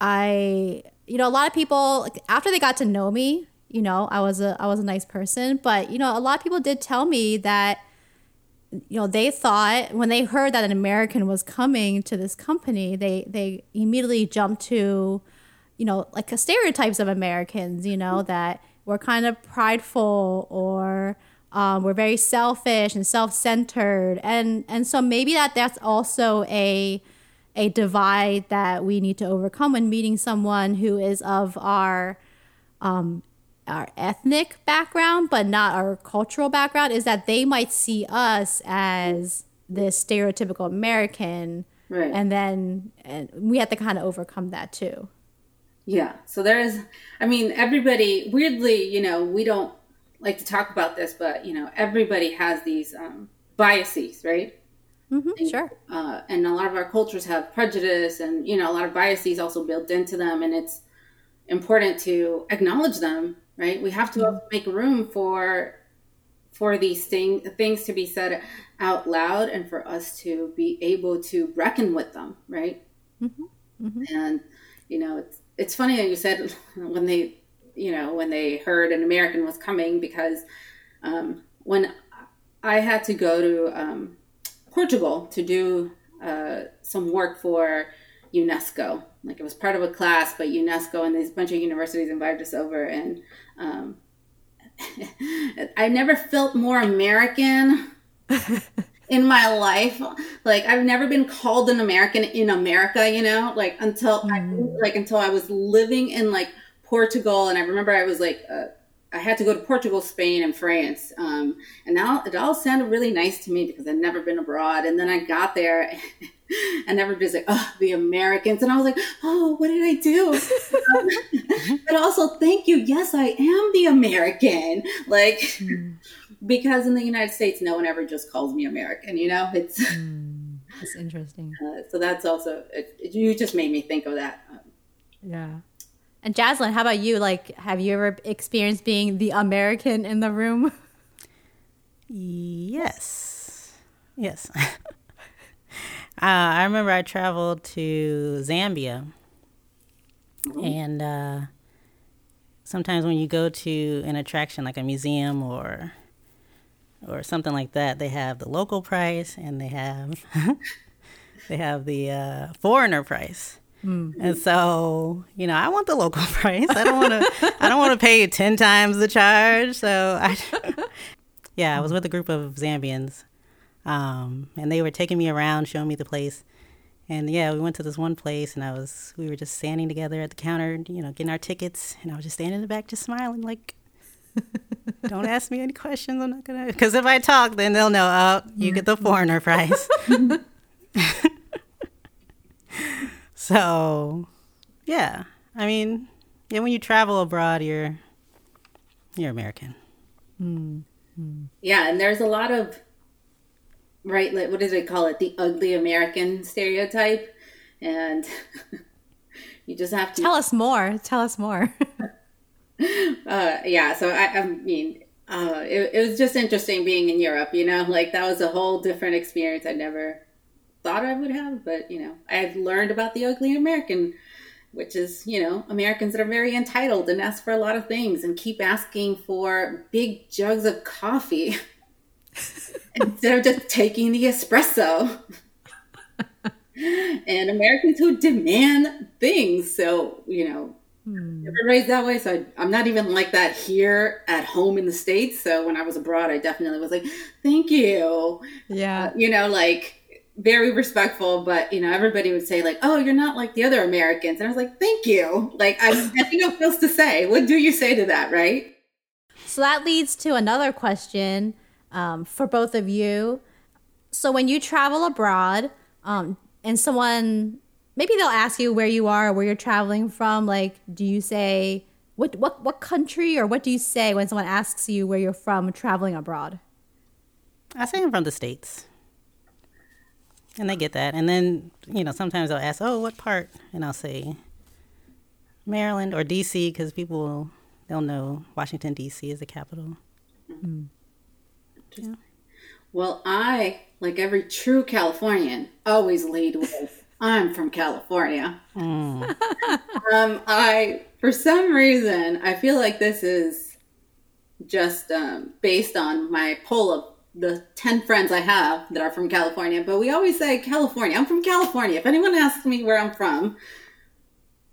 I you know a lot of people after they got to know me, you know, I was a I was a nice person, but you know, a lot of people did tell me that you know they thought when they heard that an american was coming to this company they they immediately jumped to you know like a stereotypes of americans you know that we're kind of prideful or um, we're very selfish and self-centered. And and so maybe that that's also a a divide that we need to overcome when meeting someone who is of our our ethnic background, but not our cultural background, is that they might see us as this stereotypical American, Right. and then and we have to kind of overcome that too. Yeah. So there is, I mean, everybody, weirdly, you know, we don't, like to talk about this, but you know, everybody has these um, biases, right? Mm-hmm, sure. Uh, and a lot of our cultures have prejudice, and you know, a lot of biases also built into them, and it's important to acknowledge them, right? We have to mm-hmm. make room for for these thing, things to be said out loud, and for us to be able to reckon with them, right? Mm-hmm. mm-hmm. And you know, it's it's funny that you said when they you know when they heard an American was coming because um, when I had to go to um, Portugal to do uh, some work for UNESCO. Like it was part of a class, but UNESCO and these bunch of universities invited us over, and um, (laughs) I never felt more American (laughs) in my life. Like I've never been called an American in America, you know, like until mm. I, like until I was living in like Portugal, and I remember I was like. Uh, I had to go to Portugal, Spain, and France. Um, and now it all sounded really nice to me because I'd never been abroad. And then I got there (laughs) and everybody's like, oh, the Americans. And I was like, oh, what did I do? (laughs) um, but also, thank you. Yes, I am the American. (laughs) Like, mm. because in the United States, no one ever just calls me American, you know? It's. Mm. That's interesting. Uh, so that's also, it, it, you just made me think of that. Um, yeah. And Jaslyn, how about you? Like, have you ever experienced being the American in the room? (laughs) Yes. Yes. (laughs) uh, I remember I traveled to Zambia. Mm-hmm. And uh, sometimes when you go to an attraction like a museum or or something like that, they have the local price and they have (laughs) they have the uh, foreigner price. Mm-hmm. And so, you know, I want the local (laughs) price. I don't want to. I don't want to pay ten times the charge. So, I, (laughs) yeah, I was with a group of Zambians, um, and they were taking me around, showing me the place. And yeah, we went to this one place, and I was. We were just standing together at the counter, you know, getting our tickets, and I was just standing in the back, just smiling, like, (laughs) "Don't ask me any questions. I'm not gonna." Because if I talk, then they'll know. Oh, you get the foreigner price. So, yeah. I mean, yeah, when you travel abroad, you're you're American. Mm-hmm. Yeah, and there's a lot of right. Like, what do they call it? The ugly American stereotype, and (laughs) you just have to tell us more. Tell us more. (laughs) uh, yeah. So I, I mean, uh, it, it was just interesting being in Europe. You know, like that was a whole different experience. I never thought I would have, but you know, I've learned about the ugly American, which is, you know, Americans that are very entitled and ask for a lot of things and keep asking for big jugs of coffee (laughs) instead of just taking the espresso. (laughs) and Americans who demand things. So, you know, hmm. never raised that way. So I, am not even like that here at home in the States. So when I was abroad, I definitely was like, thank you. Yeah. Uh, you know, like, very respectful, but you know, everybody would say like, "Oh, you're not like the other Americans," and I was like, "Thank you." Like, I nothing else to say. What do you say to that, right? So that leads to another question um, for both of you. So when you travel abroad, um, and someone maybe they'll ask you where you are, or where you're traveling from, like, do you say what what what country, or what do you say when someone asks you where you're from traveling abroad? I say I'm from the states. And they get that. And then, you know, sometimes they'll ask, oh, what part? And I'll say Maryland or D.C. because people, they'll know Washington, D.C. is the capital. Mm. Yeah. Well, I, like every true Californian, always lead with, I'm from California. Mm. (laughs) um, I, for some reason, I feel like this is just um, based on my pull of the 10 friends I have that are from California, but we always say California. I'm from California. If anyone asks me where I'm from,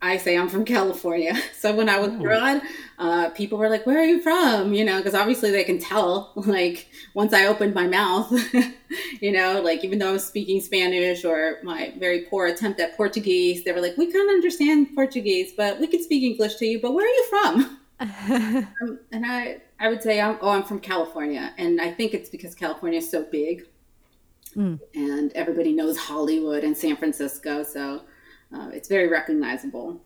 I say I'm from California. (laughs) So when I was abroad, uh, people were like, "Where are you from?" You know, because obviously they can tell. (laughs) Like once I opened my mouth, (laughs) you know, like even though I was speaking Spanish or my very poor attempt at Portuguese, they were like, "We can't understand Portuguese, but we can speak English to you. But where are you from?" um, and I I would say, I'm, oh, I'm from California. And I think it's because California is so big mm. and everybody knows Hollywood and San Francisco. So uh, it's very recognizable.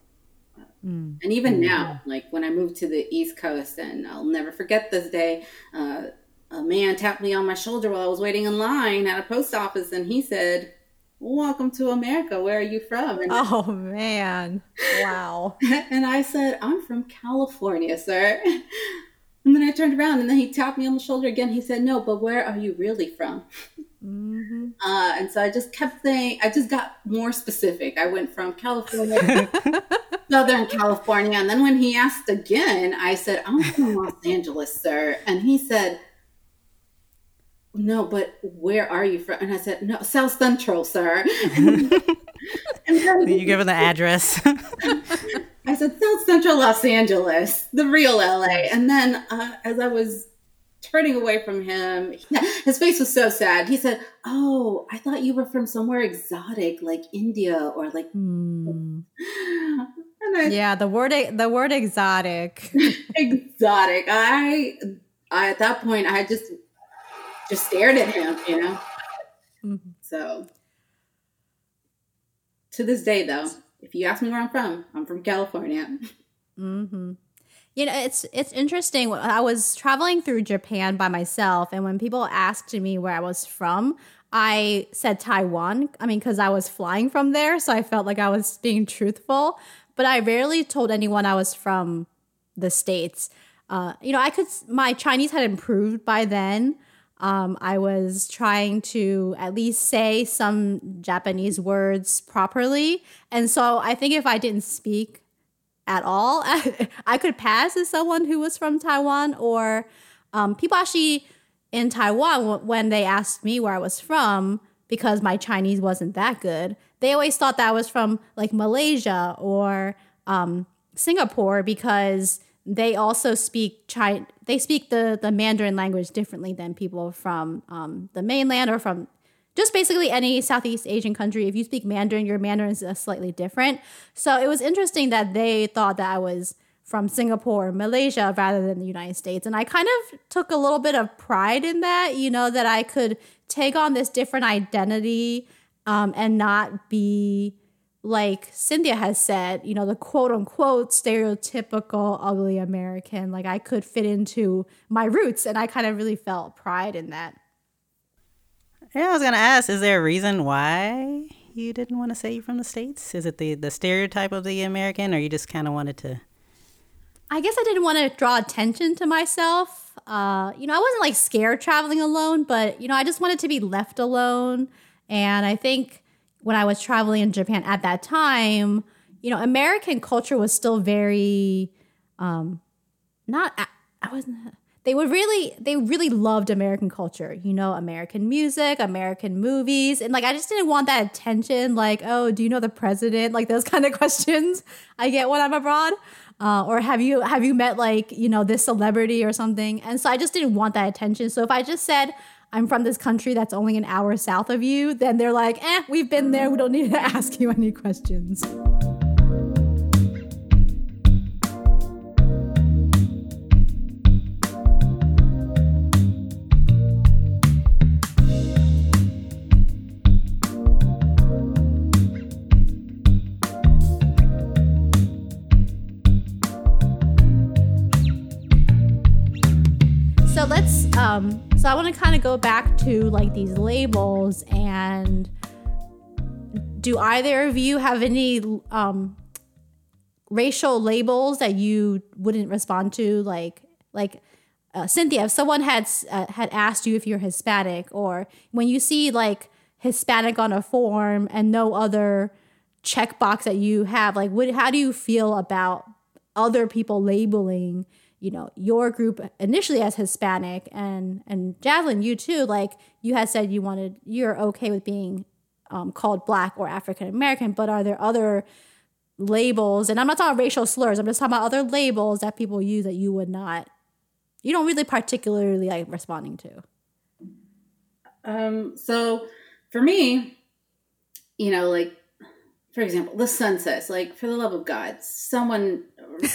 Mm. And even now, like when I moved to the East Coast, and I'll never forget this day, uh, a man tapped me on my shoulder while I was waiting in line at a post office, and he said, Welcome to America. Where are you from? And, oh, man. Wow. (laughs) and I said, I'm from California, sir. (laughs) And then I turned around and then he tapped me on the shoulder again. He said, No, but where are you really from? Mm-hmm. Uh, and so I just kept saying, I just got more specific. I went from California, (laughs) Southern California. And then when he asked again, I said, I'm from Los (laughs) Angeles, sir. And he said, no, but where are you from? And I said, no, South Central, sir. (laughs) and you give him the address. I said, South Central Los Angeles, the real LA. And then uh, as I was turning away from him, (laughs) his face was so sad. He said, Oh, I thought you were from somewhere exotic like India or like. (laughs) Mm. I, yeah, the word the word exotic. (laughs) exotic. I, I at that point I just just stared at him, you know. Mm-hmm. So to this day, though, if you ask me where I'm from, I'm from California. Mm-hmm. You know, it's it's interesting. I was traveling through Japan by myself, and when people asked me where I was from, I said Taiwan. I mean, because I was flying from there, so I felt like I was being truthful. But I rarely told anyone I was from the states. Uh, you know, I could. My Chinese had improved by then, um, I was trying to at least say some Japanese words properly. And so I think if I didn't speak at all, (laughs) I could pass as someone who was from Taiwan. Or um, people actually in Taiwan, when they asked me where I was from, because my Chinese wasn't that good, they always thought that I was from like Malaysia or um, Singapore because they also speak China. They speak the the Mandarin language differently than people from um, the mainland or from just basically any Southeast Asian country. If you speak Mandarin, your Mandarin is slightly different. So it was interesting that they thought that I was from Singapore or Malaysia rather than the United States. And I kind of took a little bit of pride in that, you know, that I could take on this different identity um, and not be like Cynthia has said, you know, the quote unquote stereotypical ugly American, like I could fit into my roots. And I kind of really felt pride in that. Yeah, I was going to ask is there a reason why you didn't want to say you're from the States? Is it the, the stereotype of the American, or you just kind of wanted to? I guess I didn't want to draw attention to myself. Uh, you know, I wasn't like scared traveling alone, but, you know, I just wanted to be left alone. And I think when I was traveling in Japan at that time, you know, American culture was still very, um, not, I, I wasn't, they would really, they really loved American culture, you know, American music, American movies. And like, I just didn't want that attention. Like, oh, do you know the president? Like those (laughs) kind of questions I get when I'm abroad. Uh, or have you have you met like you know this celebrity or something and so i just didn't want that attention so if i just said I'm from this country that's only an hour south of you, then they're like, eh, we've been there. We don't need to (laughs) ask you any questions. Um, so I want to kind of go back to like these labels and do either of you have any um, racial labels that you wouldn't respond to? Like like uh, Cynthia if someone had uh, had asked you if you're Hispanic or when you see like Hispanic on a form and no other checkbox that you have like what how do you feel about other people labeling you know your group initially as hispanic and and jaslyn you too like you had said you wanted you're okay with being um, called black or african american but are there other labels and i'm not talking racial slurs i'm just talking about other labels that people use that you would not you don't really particularly like responding to? Um so for me you know like for example, the census, like for the love of God, someone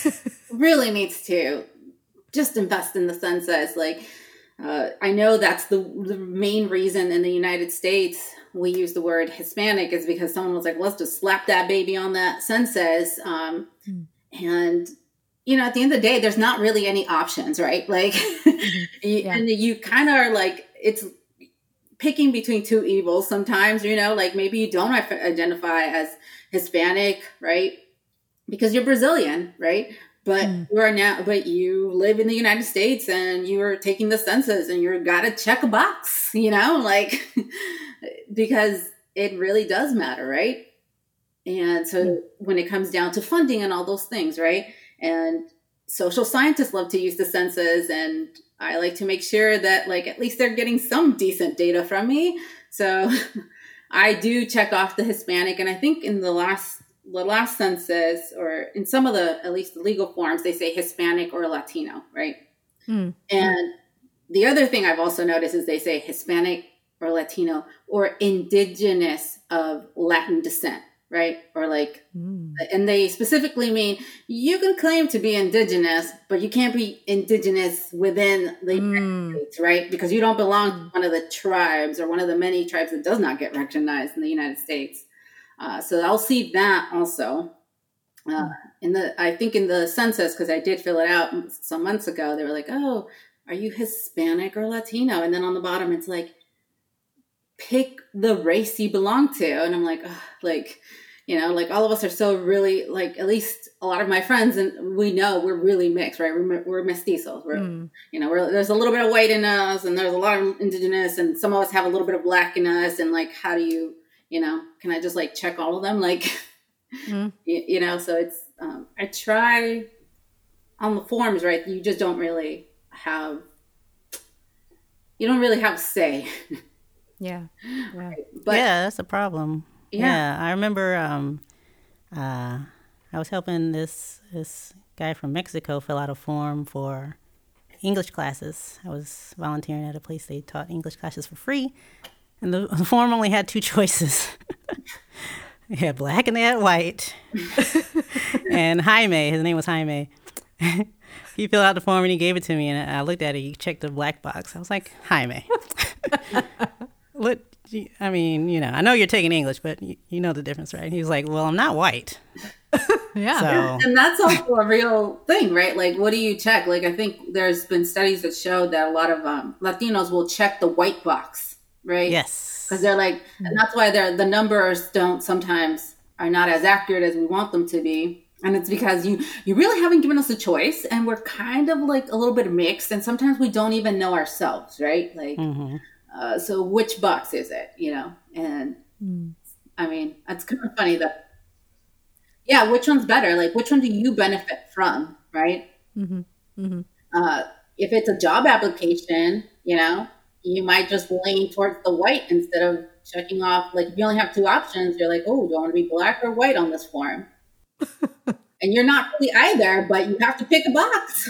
(laughs) really needs to just invest in the census. Like, uh, I know that's the, the main reason in the United States we use the word Hispanic is because someone was like, let's just slap that baby on that census. Um, mm. and you know, at the end of the day, there's not really any options, right? Like, (laughs) yeah. and you kind of are like, it's picking between two evils sometimes, you know, like maybe you don't identify as Hispanic, right? Because you're Brazilian, right? But mm. you are now, but you live in the United States and you are taking the census and you're got to check a box, you know, like, (laughs) because it really does matter, right? And so mm. when it comes down to funding and all those things, right? And social scientists love to use the census and I like to make sure that like at least they're getting some decent data from me. So (laughs) I do check off the Hispanic and I think in the last the last census or in some of the at least the legal forms they say Hispanic or Latino, right? Mm. And the other thing I've also noticed is they say Hispanic or Latino or indigenous of Latin descent right? Or like, mm. and they specifically mean you can claim to be indigenous, but you can't be indigenous within the mm. United States, right? Because you don't belong to one of the tribes or one of the many tribes that does not get recognized in the United States. Uh, so I'll see that also. Uh, mm. in the, I think in the census, because I did fill it out some months ago, they were like, "Oh, are you Hispanic or Latino?" And then on the bottom, it's like, pick the race you belong to, and I'm like, like you know like all of us are so really like at least a lot of my friends and we know we're really mixed right we're, we're mestizos we're mm. you know we're, there's a little bit of white in us and there's a lot of indigenous and some of us have a little bit of black in us and like how do you you know can i just like check all of them like (laughs) mm. you, you, know so it's um, i try on the forms right you just don't really have you don't really have say yeah yeah (laughs) but yeah that's a problem yeah. yeah, I remember um, uh, I was helping this this guy from Mexico fill out a form for English classes. I was volunteering at a place they taught English classes for free, and the, the form only had two choices. (laughs) they had black and they had white. (laughs) and Jaime, his name was Jaime. (laughs) he filled out the form and he gave it to me, and I looked at it. He checked the black box. I was like, Jaime. what I mean, you know, I know you're taking English, but you, you know the difference, right? He's like, well, I'm not white. yeah. So. And that's also a real thing, right? Like, what do you check? Like, I think there's been studies that show that a lot of um, Latinos will check the white box, right? Yes. Because they're like, and that's why they're, the numbers don't sometimes are not as accurate as we want them to be. And it's because you you really haven't given us a choice, and we're kind of like a little bit mixed, and sometimes we don't even know ourselves, right? Like, mm-hmm. Uh, so which box is it? You know, and mm. I mean, that's kind of funny that. Yeah, which one's better? Like, which one do you benefit from? Right. Mm-hmm. Mm-hmm. Uh, if it's a job application, you know, you might just lean towards the white instead of checking off. Like, if you only have two options, you're like, oh, do I want to be black or white on this form? (laughs) and you're not really either, but you have to pick a box.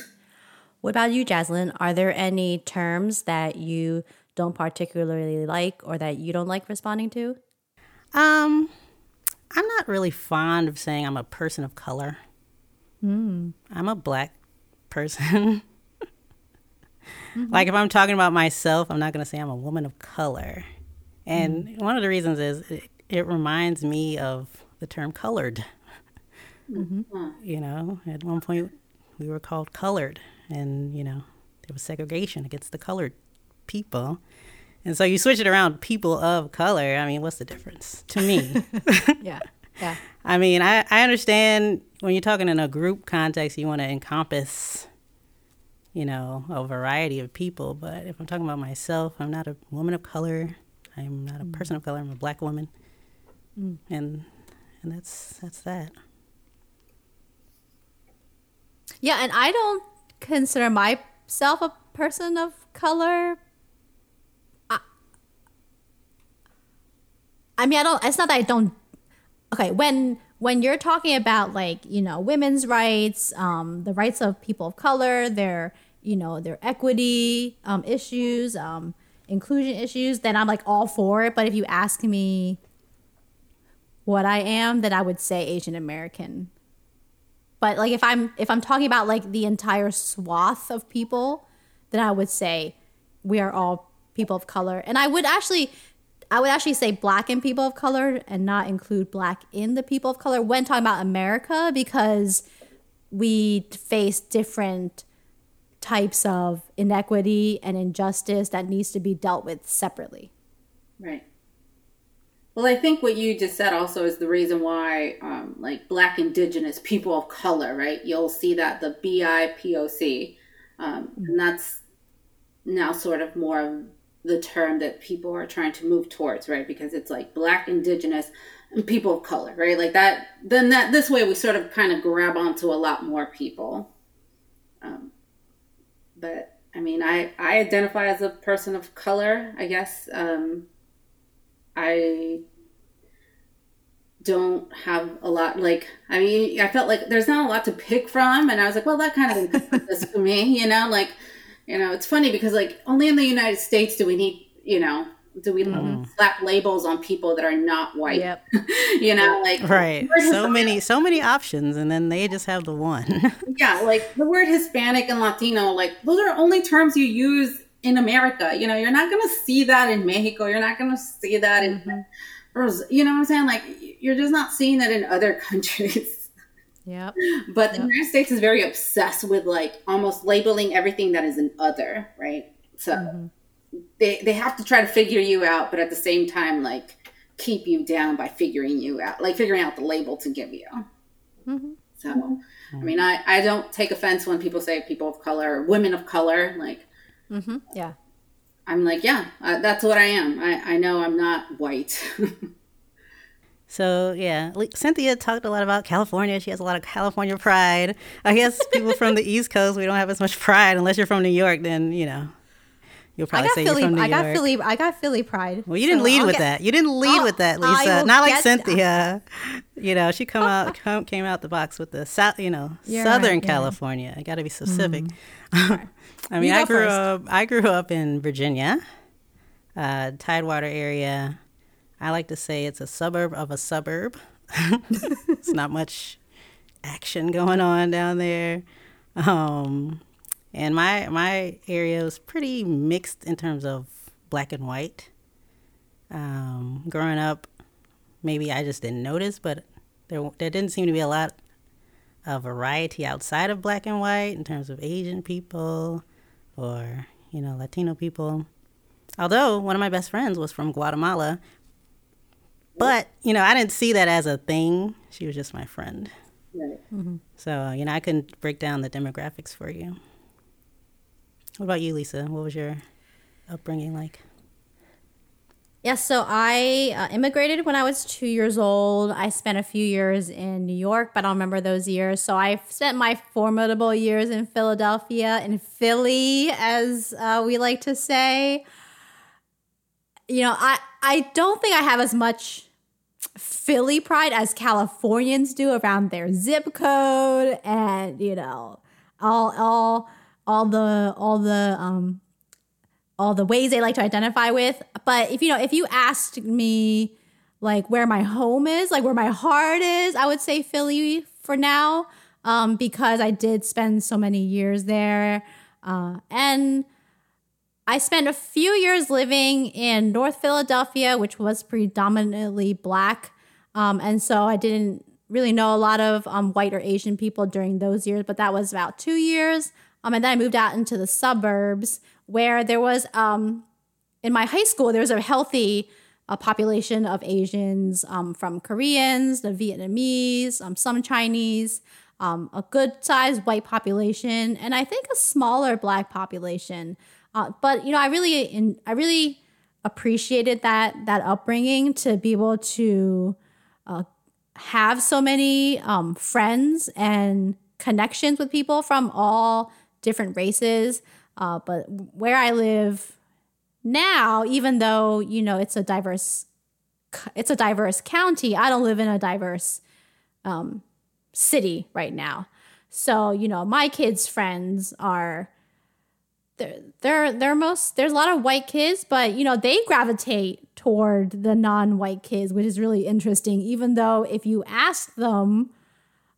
What about you, Jaslyn? Are there any terms that you don't particularly like or that you don't like responding to? Um, I'm not really fond of saying I'm a person of color. Mm. I'm a black person. (laughs) mm-hmm. Like if I'm talking about myself, I'm not going to say I'm a woman of color. And mm. one of the reasons is it, it, reminds me of the term colored. Mm-hmm. You know, at one point we were called colored, and you know there was segregation against the colored people. And so you switch it around, people of color. I mean, what's the difference to me? (laughs) yeah. Yeah. (laughs) I mean, I, I understand when you're talking in a group context, you want to encompass, you know, a variety of people. But if I'm talking about myself, I'm not a woman of color. I'm not a mm. person of color. I'm a black woman. Mm. And and that's that's that. Yeah, and I don't consider myself a person of color I mean, I don't. It's not that I don't. Okay, when when you're talking about like you know women's rights, um, the rights of people of color, their you know their equity um, issues, um, inclusion issues, then I'm like all for it. But if you ask me what I am, then I would say Asian American. But like if I'm if I'm talking about like the entire swath of people, then I would say we are all people of color. And I would actually I would actually say black and people of color and not include black in the people of color when talking about America because we face different types of inequity and injustice that needs to be dealt with separately. Right. Well, I think what you just said also is the reason why, um, like Black Indigenous people of color, right? You'll see that the BIPOC, um, and that's now sort of more of the term that people are trying to move towards, right? Because it's like Black Indigenous and people of color, right? Like that. Then that this way we sort of kind of grab onto a lot more people. Um, but I mean, I I identify as a person of color, I guess. Um, I don't have a lot like I mean I felt like there's not a lot to pick from and I was like well that kind of encompasses for me you know like you know it's funny because like only in the United States do we need you know do we mm-hmm. slap labels on people that are not white yep. (laughs) you know like right so many so many options and then they just have the one (laughs) yeah like the word Hispanic and Latino like those are only terms you use in America. You know, you're not going to see that in Mexico. You're not going to see that in, mm-hmm. you know what I'm saying? Like, you're just not seeing that in other (laughs) countries. Yep. But the yep. United States is very obsessed with like almost labeling everything that is an other, right? So mm-hmm. They they have to try to figure you out, but at the same time, like keep you down by figuring you out, like figuring out the label to give you. Mm-hmm. So, I mean, I I don't take offense when people say people of color women of color, like Mm-hmm. Yeah. I'm like, yeah, uh, that's what I am. I, I know I'm not white. (laughs) so, yeah, Cynthia talked a lot about California. She has a lot of California pride. I guess people from the (laughs) East Coast, we don't have as much pride unless you're from New York, then, you know. You'll probably say Philly, you're from New I got Philly. I got Philly pride. Well, you didn't so lead I'll with get, that. You didn't lead I'll, with that, Lisa. Not like Cynthia. That. You know, she come out (laughs) come, came out the box with the south. You know, you're Southern right, California. I got to be specific. Mm. (laughs) I mean, I grew first. up. I grew up in Virginia, uh, Tidewater area. I like to say it's a suburb of a suburb. (laughs) it's not much action going on down there. Um, and my my area was pretty mixed in terms of black and white. Um, growing up, maybe I just didn't notice, but there there didn't seem to be a lot of variety outside of black and white in terms of Asian people or you know Latino people. Although one of my best friends was from Guatemala, but you know I didn't see that as a thing. She was just my friend. Right. Mm-hmm. So you know I couldn't break down the demographics for you. What about you, Lisa? What was your upbringing like? Yes, yeah, so I uh, immigrated when I was two years old. I spent a few years in New York, but I don't remember those years. So I spent my formidable years in Philadelphia, in Philly, as uh, we like to say. You know, I, I don't think I have as much Philly pride as Californians do around their zip code and, you know, all, all, all the all the um all the ways they like to identify with. But if you know, if you asked me like where my home is, like where my heart is, I would say Philly for now, um, because I did spend so many years there, uh, and I spent a few years living in North Philadelphia, which was predominantly black, um, and so I didn't really know a lot of um, white or Asian people during those years. But that was about two years. Um, and then I moved out into the suburbs where there was, um, in my high school, there was a healthy uh, population of Asians um, from Koreans, the Vietnamese, um, some Chinese, um, a good sized white population, and I think a smaller black population. Uh, but you know, I really, in, I really appreciated that that upbringing to be able to uh, have so many um, friends and connections with people from all different races. Uh, but where I live now, even though you know it's a diverse, it's a diverse county, I don't live in a diverse um, city right now. So you know, my kids' friends are they're they're they're most there's a lot of white kids, but you know they gravitate toward the non-white kids, which is really interesting. Even though if you ask them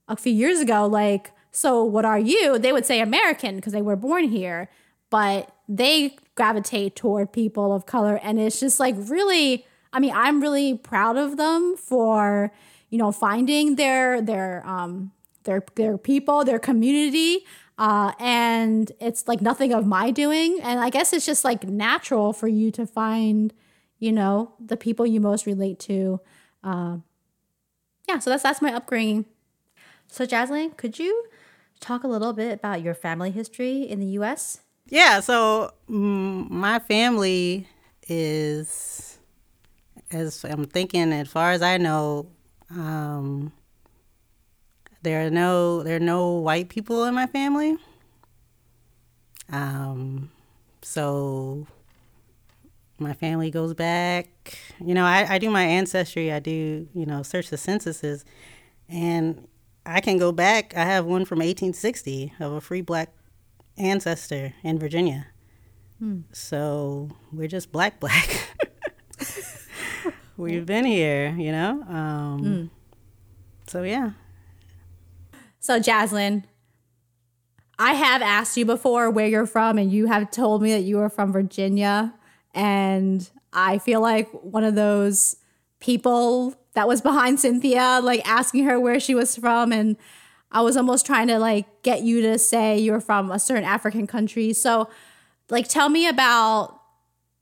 a few years ago, like so what are you? They would say American because they were born here, but they gravitate toward people of color. And it's just like really, I mean, I'm really proud of them for, you know, finding their, their, um, their their people, their community, uh, and it's like nothing of my doing. And I guess it's just like natural for you to find, you know, the people you most relate to. Uh, yeah, so that's that's my upbringing. So, Jaslyn, could you talk a little bit about your family history in the U.S.? Yeah, so mm, my family is, as I'm thinking, as far as I know, um, there are no there are no white people in my family. Um, so my family goes back. You know, I, I do my ancestry. I do you know search the censuses, and I can go back. I have one from 1860 of a free black ancestor in Virginia. Hmm. So we're just black, black. (laughs) We've been here, you know? Um, hmm. So, yeah. So, Jaslyn, I have asked you before where you're from, and you have told me that you are from Virginia. And I feel like one of those people that was behind Cynthia, like asking her where she was from. And I was almost trying to like get you to say you were from a certain African country. So, like, tell me about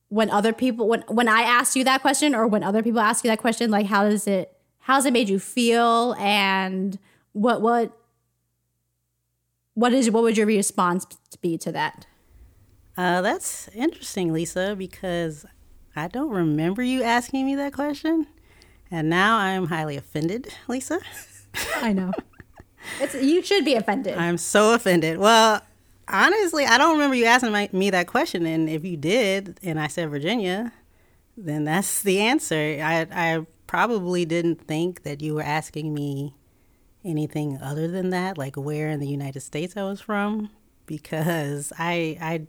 when other people when when I asked you that question or when other people ask you that question. Like, how does it how's it made you feel, and what what what is what would your response be to that? Uh, that's interesting, Lisa, because I don't remember you asking me that question. And now I'm highly offended, Lisa. I know. It's you should be offended. I'm so offended. Well, honestly, I don't remember you asking my, me that question. And if you did, and I said Virginia, then that's the answer. I I probably didn't think that you were asking me anything other than that, like where in the United States I was from, because I I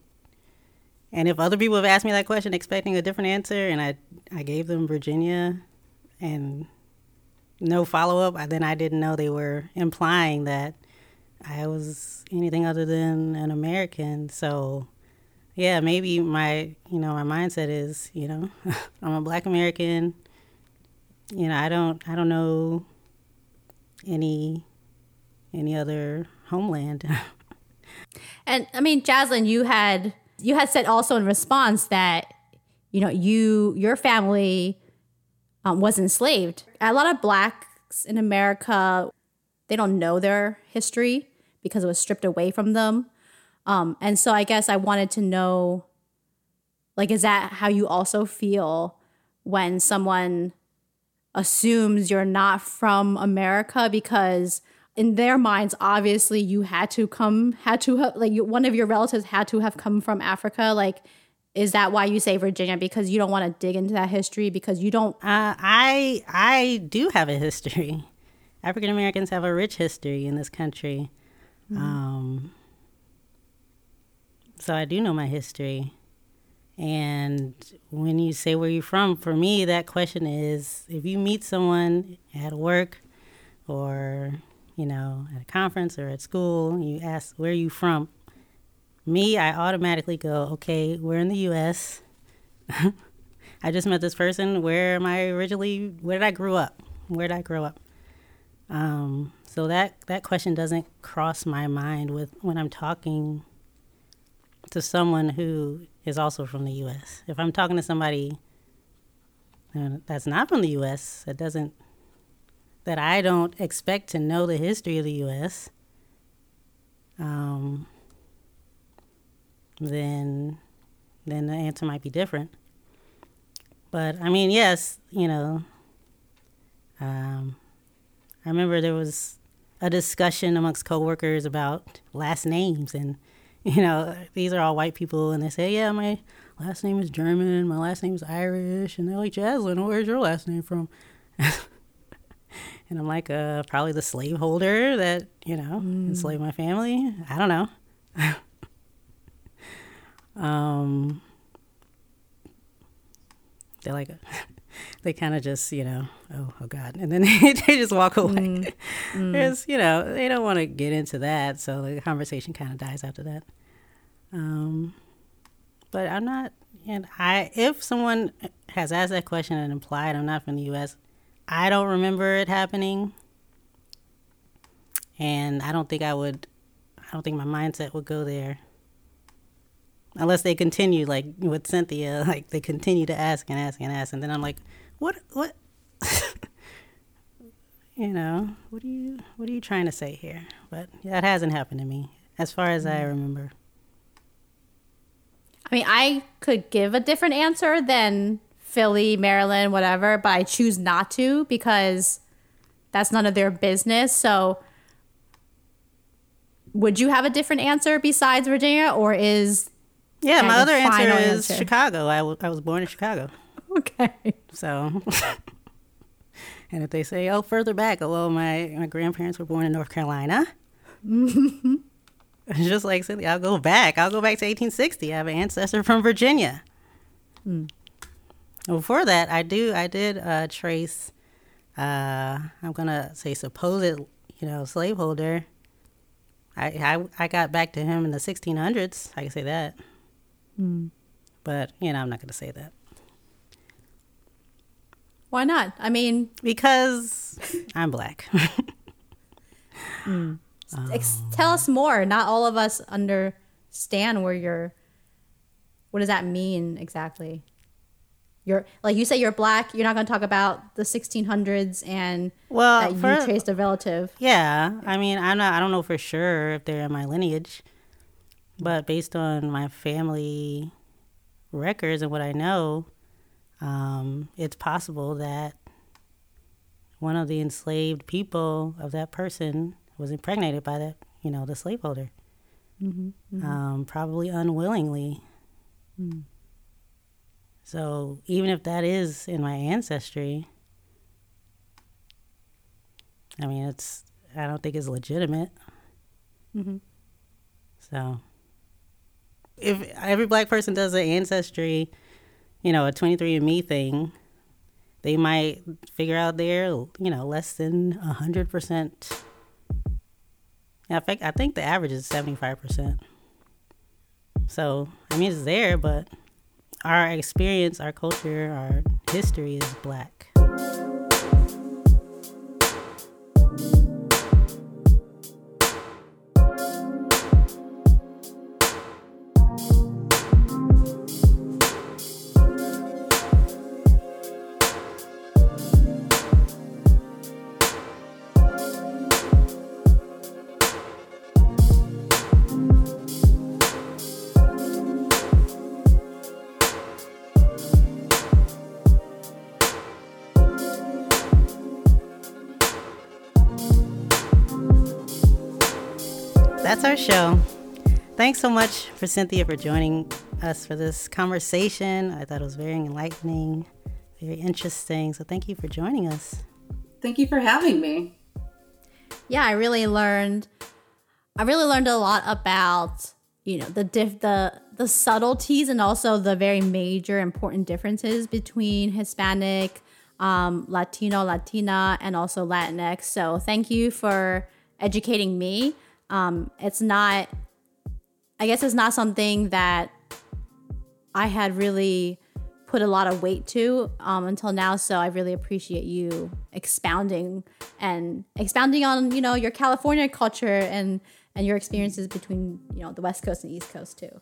and if other people have asked me that question expecting a different answer, and I I gave them Virginia, and no follow up, then I didn't know they were implying that I was anything other than an American. So, yeah, maybe my you know my mindset is you know (laughs) I'm a Black American. You know I don't I don't know any any other homeland. (laughs) and I mean, Jaslyn, you had you had said also in response that you know you your family um, was enslaved. A lot of blacks in America, they don't know their history because it was stripped away from them. Um, and so I guess I wanted to know like, is that how you also feel when someone assumes you're not from America? Because in their minds, obviously, you had to come, had to have, like, you, one of your relatives had to have come from Africa. Like, is that why you say Virginia? Because you don't want to dig into that history because you don't. Uh, I I do have a history. (laughs) African Americans have a rich history in this country. Mm-hmm. Um, so I do know my history. And when you say where you're from, for me, that question is if you meet someone at work or, you know, at a conference or at school, you ask, where are you from? Me, I automatically go, okay, we're in the US. (laughs) I just met this person. Where am I originally? Where did I grow up? Where did I grow up? Um, so that that question doesn't cross my mind with when I'm talking to someone who is also from the U.S. If I'm talking to somebody that's not from the U.S., that doesn't that I don't expect to know the history of the U.S. Um, then then the answer might be different. But I mean, yes, you know, um, I remember there was a discussion amongst coworkers about last names, and (laughs) you know, these are all white people, and they say, "Yeah, my last name is German, my last name is Irish," and they're like, "Jaslyn, where's your last name from?" (laughs) and I'm like, uh, probably the slaveholder that you know mm. enslaved my family. I don't know. (laughs) Um, they're like, (laughs) they kind of just, you know, oh, oh God. And then (laughs) they, they just walk away. Mm, mm. Because, you know, they don't want to get into that. So the conversation kind of dies after that. Um, but I'm not, and I, if someone has asked that question and implied I'm not from the U.S., I don't remember it happening. and I don't think I would. I don't think my mindset would go there unless they continue like with Cynthia, (laughs) like they continue to ask and ask and ask, and then I'm like, what, what, (laughs) you know, what are you, what are you trying to say here? But that hasn't happened to me, as far as I mm-hmm. remember. I mean, I could give a different answer than Philly, Maryland, whatever, but I choose not to because that's none of their business. So, would you have a different answer besides Virginia, or is Yeah, my other answer is answer. Chicago. I, w- I was born in Chicago. okay? So, (laughs) and if they say, oh, further back, oh, well, my, my grandparents were born in North Carolina. (laughs) Just like Cynthia, I'll go back. I'll go back to 1860. I have an ancestor from Virginia. Hmm. Before that, I do. I did uh, trace. Uh, I'm gonna say supposed, you know, slaveholder. I, I I got back to him in the 1600s. I can say that. But you know, I'm not gonna say that. Why not? I mean, because I'm black. (laughs) ex- tell us more. Not all of us understand where you're. What does that mean exactly? You're like you say you're black. You're not going to talk about the 1600s and Well, that you traced a relative. yeah, I mean, I'm not. I don't know for sure if they're in my lineage, but based on my family records and what I know, um, it's possible that one of the enslaved people of that person was impregnated by that, you know, the slaveholder, Um, probably unwillingly. So even if that is in my ancestry, I mean, it's I don't think it's legitimate. Mm-hmm. So if every black person does an ancestry, you know, a 23andMe thing, they might figure out they're, you know, less than 100%. In fact, I think the average is 75%. So, I mean, it's there, but our experience, our culture, our history is black. Thanks so much for Cynthia for joining us for this conversation. I thought it was very enlightening, very interesting. So thank you for joining us. Thank you for having me. yeah, I really learned. I really learned a lot about you know the diff the the subtleties and also the very major important differences between Hispanic, um, Latino, Latina, and also Latinx. So thank you for educating me. Um, it's not, I guess, it's not something that I had really put a lot of weight to um, until now. So I really appreciate you expounding and expounding on you know your California culture and and your experiences between you know the West Coast and East Coast too.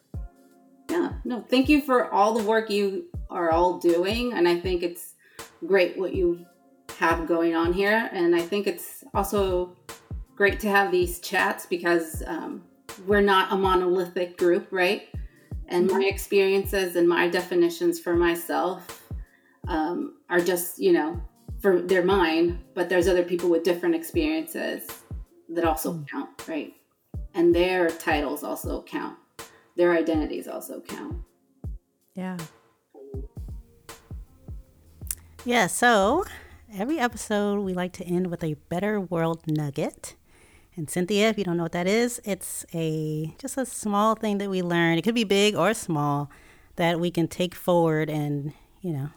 Yeah, no, thank you for all the work you are all doing. And I think it's great what you have going on here. And I think it's also great to have these chats because um, we're not a monolithic group, right? And my experiences and my definitions for myself um, are just, you know, for they're mine, but there's other people with different experiences that also count, right? And their titles also count their identities also count. Yeah. Yeah, so every episode we like to end with a better world nugget. And Cynthia, if you don't know what that is, it's a just a small thing that we learn. It could be big or small that we can take forward and, you know,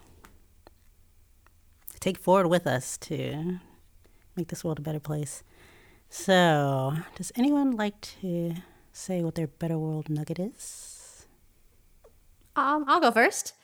take forward with us to make this world a better place. So, does anyone like to say what their better world nugget is? Um, I'll go first.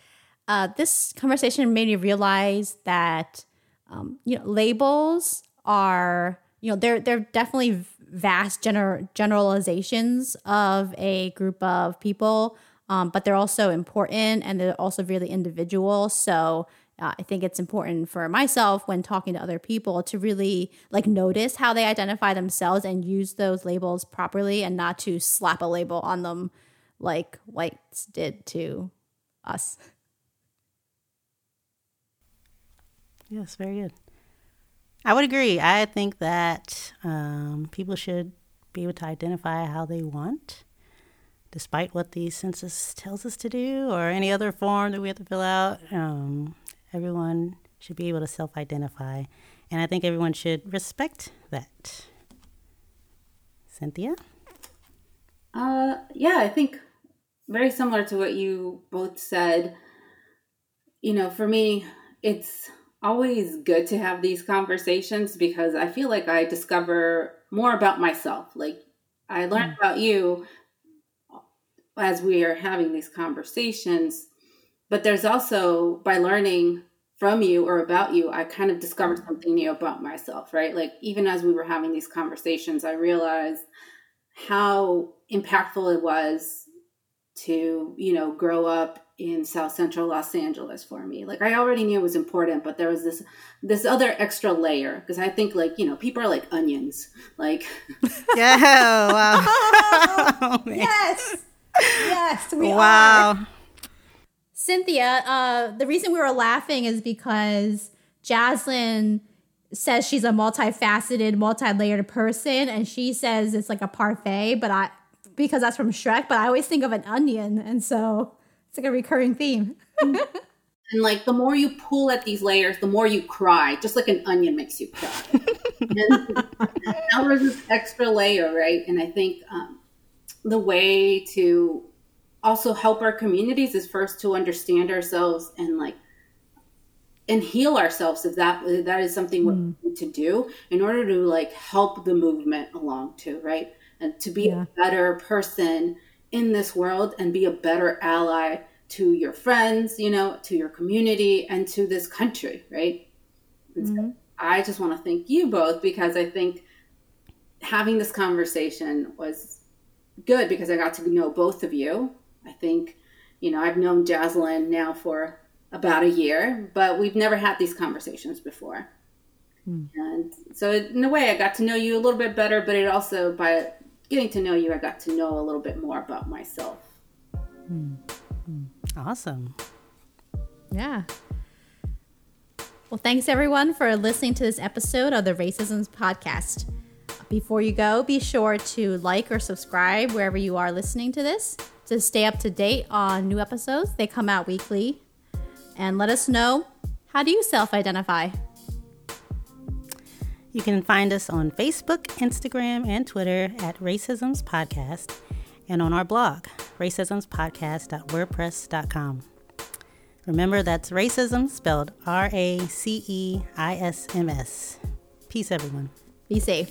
Uh, this conversation made me realize that um, you know labels are you know they're they're definitely vast gener- generalizations of a group of people, um, but they're also important and they're also really individual. So uh, I think it's important for myself when talking to other people to really like notice how they identify themselves and use those labels properly and not to slap a label on them like whites did to us. Yes, very good. I would agree. I think that um, people should be able to identify how they want, despite what the census tells us to do or any other form that we have to fill out. Um, everyone should be able to self identify, and I think everyone should respect that. Cynthia? Uh, yeah, I think very similar to what you both said. You know, for me, it's always good to have these conversations because I feel like I discover more about myself. Like I learn mm. about you as we are having these conversations, but there's also by learning from you or about you, I kind of discovered something new about myself, right? Like even as we were having these conversations, I realized how impactful it was to, you know, grow up in South Central Los Angeles for me. Like I already knew it was important, but there was this this other extra layer because I think like you know people are like onions. Like (laughs) yeah, wow, (laughs) oh, yes, yes, we wow. Are. Cynthia, uh, the reason we were laughing is because Jaslyn says she's a multifaceted, multi-layered person, and she says it's like a parfait. But I, because that's from Shrek, but I always think of an onion, and so it's like a recurring theme. (laughs) and like the more you pull at these layers, the more you cry, just like an onion makes you cry. and now (laughs) there's this extra layer, right? And I think um, the way to also help our communities is first to understand ourselves and like and heal ourselves if that if that is something mm. we need to do in order to like help the movement along too, right? And to be yeah. a better person in this world and be a better ally to your friends, you know, to your community and to this country, right? Mm-hmm. So I just want to thank you both because I think having this conversation was good because I got to know both of you. I think, you know, I've known Jaslyn now for about a year, but we've never had these conversations before. Mm. And so, in a way, I got to know you a little bit better, but it also, by getting to know you, I got to know a little bit more about myself. Mm. Awesome. Yeah. Well, thanks everyone for listening to this episode of the Raceisms Podcast. Before you go, be sure to like or subscribe wherever you are listening to this to stay up to date on new episodes. They come out weekly. And let us know how do you self identify? You can find us on Facebook, Instagram, and Twitter at Raceisms Podcast and on our blog, raceismspodcast.wordpress.com. Remember, that's racism spelled R A C E I S M S. Peace, everyone. Be safe.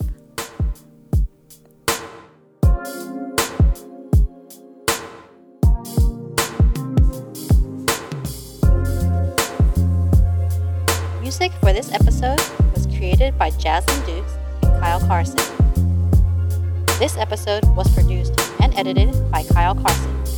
Music for this episode was created by Jasmine Dukes and Kyle Carson. This episode was produced and edited by Kyle Carson.